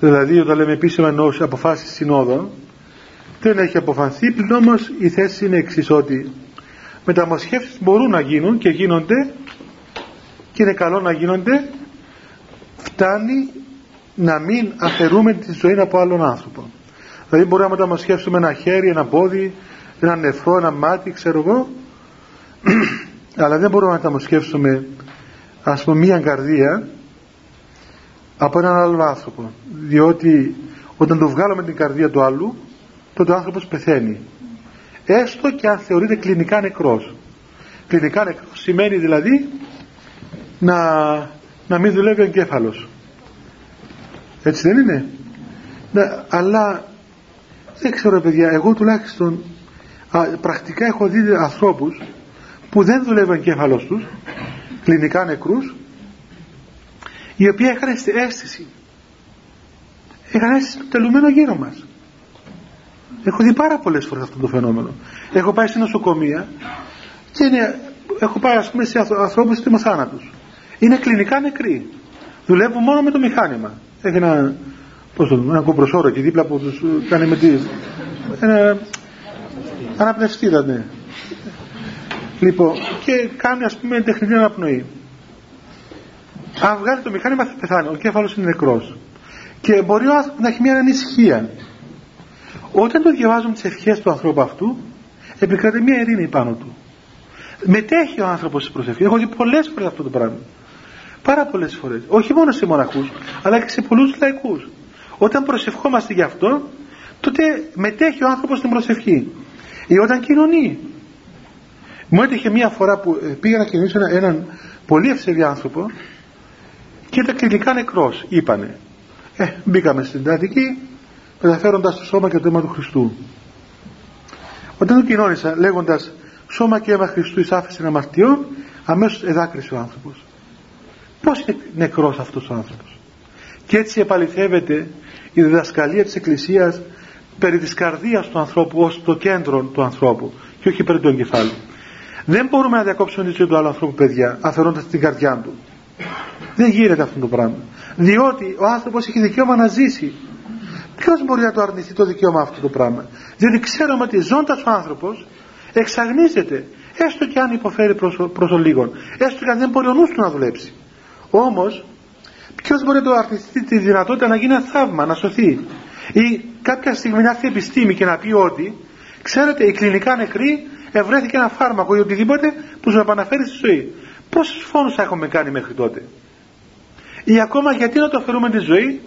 δηλαδή όταν λέμε επίσημα εννοώ αποφάσεις συνόδων δεν έχει αποφανθεί πλην όμως η θέση είναι εξής ότι μεταμοσχεύσεις μπορούν να γίνουν και γίνονται και είναι καλό να γίνονται φτάνει να μην αφαιρούμε τη ζωή από άλλον άνθρωπο. Δηλαδή μπορούμε να μεταμοσχεύσουμε ένα χέρι, ένα πόδι ένα νεφρό, ένα μάτι, ξέρω εγώ αλλά δεν μπορούμε να μεταμοσχεύσουμε ας πούμε μία καρδία από έναν άλλο άνθρωπο. Διότι όταν το βγάλουμε την καρδία του άλλου τότε ο άνθρωπος πεθαίνει έστω και αν θεωρείται κλινικά νεκρός κλινικά νεκρός σημαίνει δηλαδή να, να μην δουλεύει ο εγκέφαλος έτσι δεν είναι; Ναι, αλλά δεν ξέρω παιδιά, εγώ τουλάχιστον πρακτικά έχω δει ανθρώπους που δεν δουλεύαν κέφαλος τους, κλινικά νεκρούς, οι οποίοι είχαν αίσθηση. Είχαν αίσθηση του τελουμένο γύρω μας. Έχω δει πάρα πολλές φορές αυτό το φαινόμενο. Έχω πάει σε νοσοκομεία και είναι, έχω πάει ας πούμε σε ανθρώπους θάνατος. Είναι κλινικά νεκροί. Δουλεύουν μόνο με το μηχάνημα. Έχει ένα, πώς το ένα κομπροσόρο και δίπλα που τους κάνει με τη, ένα αναπνευστήρα, ναι. Λοιπόν, και κάνει ας πούμε τεχνητή αναπνοή. Αν βγάλει το μηχάνημα θα πεθάνει. Ο κέφαλος είναι νεκρός. Και μπορεί ο άνθρωπος να έχει μια ανησυχία. Όταν το διαβάζουμε τις ευχές του ανθρώπου αυτού, επικρατεί μια ειρήνη πάνω του. Μετέχει ο άνθρωπος στη προσευχή. Έχω δει πολλές φορές αυτό το πράγμα. Πάρα πολλές φορές. Όχι μόνο σε μοναχούς, αλλά και σε πολλούς λαϊκούς. Όταν προσευχόμαστε γι' αυτό, τότε μετέχει ο άνθρωπος στην προσευχή. Ή όταν κοινωνεί. Μου έτυχε μια φορά που ε, πήγα να κοινωνήσω έναν πολύ ευσεβή άνθρωπο και ήταν κλινικά νεκρός, είπανε. Ε, μπήκαμε στην τρατική μεταφέροντας το σώμα και το αίμα του Χριστού. Όταν το κοινώνησα λέγοντας σώμα και αίμα Χριστού εις άφηση αμαρτιών αμέσως εδάκρυσε ο άνθρωπος. Πώς είναι νεκρός αυτός ο άνθρωπος; Και έτσι επαληθεύεται η διδασκαλία της Εκκλησίας περί της καρδίας του ανθρώπου ως το κέντρο του ανθρώπου και όχι περί του εγκεφάλου. Δεν μπορούμε να διακόψουμε τη ζωή του άλλου ανθρώπου παιδιά αφαιρώντας την καρδιά του. Δεν γίνεται αυτό το πράγμα. Διότι ο άνθρωπος έχει δικαίωμα να ζήσει. Ποιος μπορεί να το αρνηθεί το δικαίωμα αυτό το πράγμα; Διότι ξέρουμε ότι ζώντας ο άνθρωπος εξαγνίζεται έστω και αν υποφέρει προς, ο λίγον έστω και αν δεν μπορεί ο νους του να δουλέψει όμως ποιος μπορεί να το αρνηθεί τη δυνατότητα να γίνει ένα θαύμα, να σωθεί; Ή κάποια στιγμή να έρθει επιστήμη και να πει ότι ξέρετε η κλινικά νεκρή ευρέθηκε ένα φάρμακο ή οτιδήποτε που σου επαναφέρει στη ζωή πόσους φόνους θα έχουμε κάνει μέχρι τότε; Ή ακόμα γιατί να το αφαιρούμε τη ζωή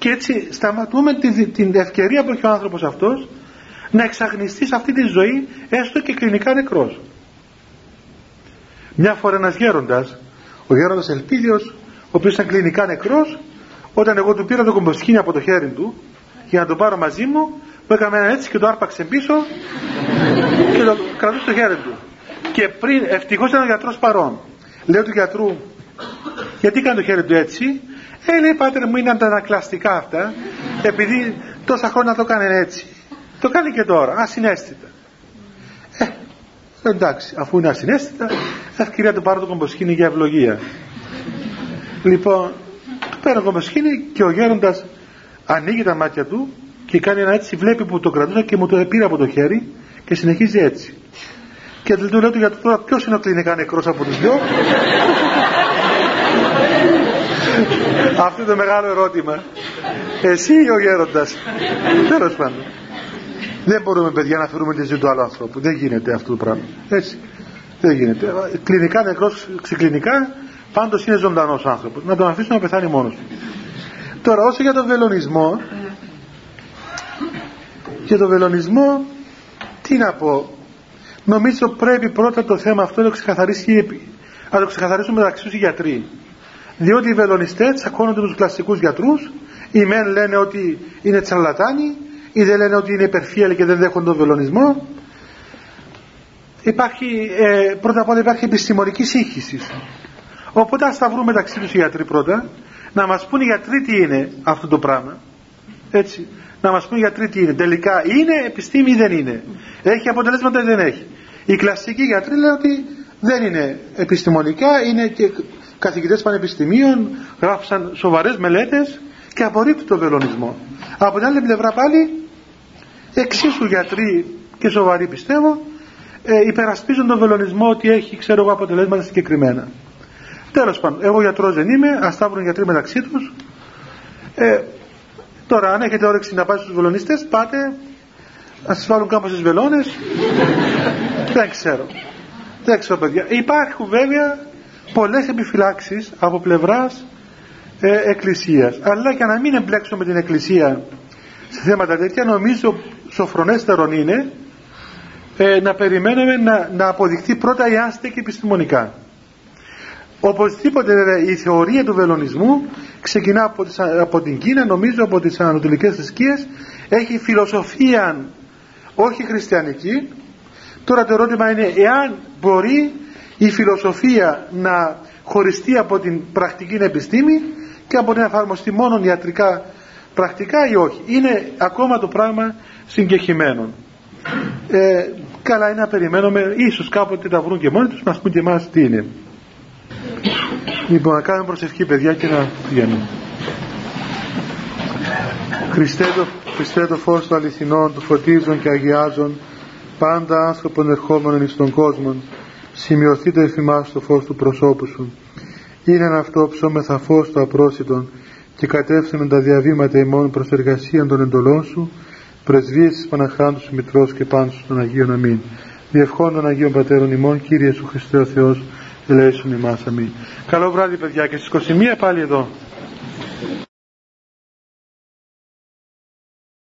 και έτσι σταματούμε την ευκαιρία που έχει ο άνθρωπος αυτός να εξαγνιστεί σε αυτή τη ζωή έστω και κλινικά νεκρός. Μια φορά ένας γέροντας ο γέροντας Ελπίδιος ο οποίος ήταν κλινικά νεκρός όταν εγώ του πήρα το κομποσκίνι από το χέρι του για να το πάρω μαζί μου μου έκαμε ένα έτσι και το άρπαξε πίσω και το κρατούσε στο χέρι του. Και πριν ευτυχώς ήταν ο γιατρός παρόν. Λέω του γιατρού γιατί κάνει το χέρι του έτσι ε λέει πάτερ μου είναι αντανακλαστικά αυτά. Επειδή τόσα χρόνια το κάνει έτσι το κάνει και τώρα ασυναίσθητα. Ε, εντάξει αφού είναι ασυναίσθητα ευκαιρία του πάρω το κομποσκίνη για ευλογία. Λοιπόν του παίρνω κομποσκίνη και ο γέροντας ανοίγει τα μάτια του και κάνει ένα έτσι βλέπει που το κρατούσα και μου το πήρε από το χέρι και συνεχίζει έτσι. Και του λέω του γιατί τώρα ποιος είναι ο κλινικά νεκρός από τους δυο; Αυτό είναι το μεγάλο ερώτημα εσύ ή ο γέροντας τέλος πάντων δεν μπορούμε παιδιά να φέρουμε τη ζωή του άλλου ανθρώπου δεν γίνεται αυτό το πράγμα έτσι δεν γίνεται. Κλινικά νεκρός, ξεκλινικά, πάντως είναι ζωντανός άνθρωπος. Να τον αφήσουμε να πεθάνει μόνος του. Τώρα, όσο για τον βελονισμό, για τον βελονισμό, τι να πω. Νομίζω πρέπει πρώτα το θέμα αυτό να το ξεκαθαρίσει, να το ξεκαθαρίσουν μεταξύ τους οι γιατροί. Διότι οι βελονιστές τσακώνονται τους κλασικούς γιατρούς, οι μεν λένε ότι είναι τσαρλατάνοι, ή δεν λένε ότι είναι υπερφύαλοι και δεν δέχονται τον βελονισμό υπάρχει, ε, πρώτα απ' όλα υπάρχει επιστημονική σύγχυση. Οπότε ας τα βρούμε μεταξύ τους οι γιατροί πρώτα, να μας πούν οι γιατροί τι είναι αυτό το πράγμα. Έτσι. Να μας πούν οι γιατροί τι είναι. Τελικά είναι επιστήμη ή δεν είναι. Έχει αποτελέσματα ή δεν έχει. Οι κλασικοί γιατροί λένε ότι δεν είναι επιστημονικά, είναι και καθηγητές πανεπιστημίων, γράφησαν σοβαρές μελέτες και απορρίπτουν τον βελονισμό. Από την άλλη πλευρά πάλι, εξίσου γιατροί και σοβαροί πιστεύω, ε, υπερασπίζουν τον βελονισμό ότι έχει ξέρω εγώ αποτελέσματα συγκεκριμένα. Τέλος πάντων, εγώ γιατρός δεν είμαι, ας τα βρουν γιατροί μεταξύ τους. Ε, τώρα αν έχετε όρεξη να πάτε στους βελονιστές, πάτε, να σας βάλουν στις βελόνες. δεν ξέρω. Δεν ξέρω παιδιά. Υπάρχουν βέβαια πολλές επιφυλάξεις από πλευράς ε, εκκλησίας. Αλλά για να μην εμπλέξουμε την εκκλησία σε θέματα τέτοια νομίζω σοφρονέστερον είναι ε, να περιμένουμε να, να αποδειχθεί πρώτα η και επιστημονικά. Οπωσδήποτε βέβαια η θεωρία του βελονισμού ξεκινά από, τις, από την Κίνα νομίζω από τις ανατολικές θρησκείες έχει φιλοσοφία όχι χριστιανική τώρα το ερώτημα είναι εάν μπορεί η φιλοσοφία να χωριστεί από την πρακτική επιστήμη και από την εφαρμοστεί μόνο ιατρικά πρακτικά ή όχι. Είναι ακόμα το πράγμα συγκεχημένο. Ε, καλά είναι να περιμένουμε. Ίσως κάποτε τα βρουν και μόνοι τους να πούν και εμάς τι είναι. Λοιπόν να κάνουμε προσευχή παιδιά και να πηγαίνουμε. Χριστέ το, Χριστέ το φως των αληθινών του φωτίζων και αγιάζων πάντα άνθρωπον ερχόμενων εις τον κόσμο σημειωθεί το εφημάς το φως του προσώπου σου. Είναι αυτό ψώμεθα φως το απρόσιτον και κατεύθυνον τα διαβήματα ημών προς εργασία των εντολών σου πρεσβείες της Παναχράντου σου Μητρός και πάντως στον Αγίον Αμήν. Διευχών των Αγίων Πατέρων ημών Κύριε σου Χριστέ ο Θεός ελέησον ημάς. Αμήν. Καλό βράδυ παιδιά και στις 21 πάλι εδώ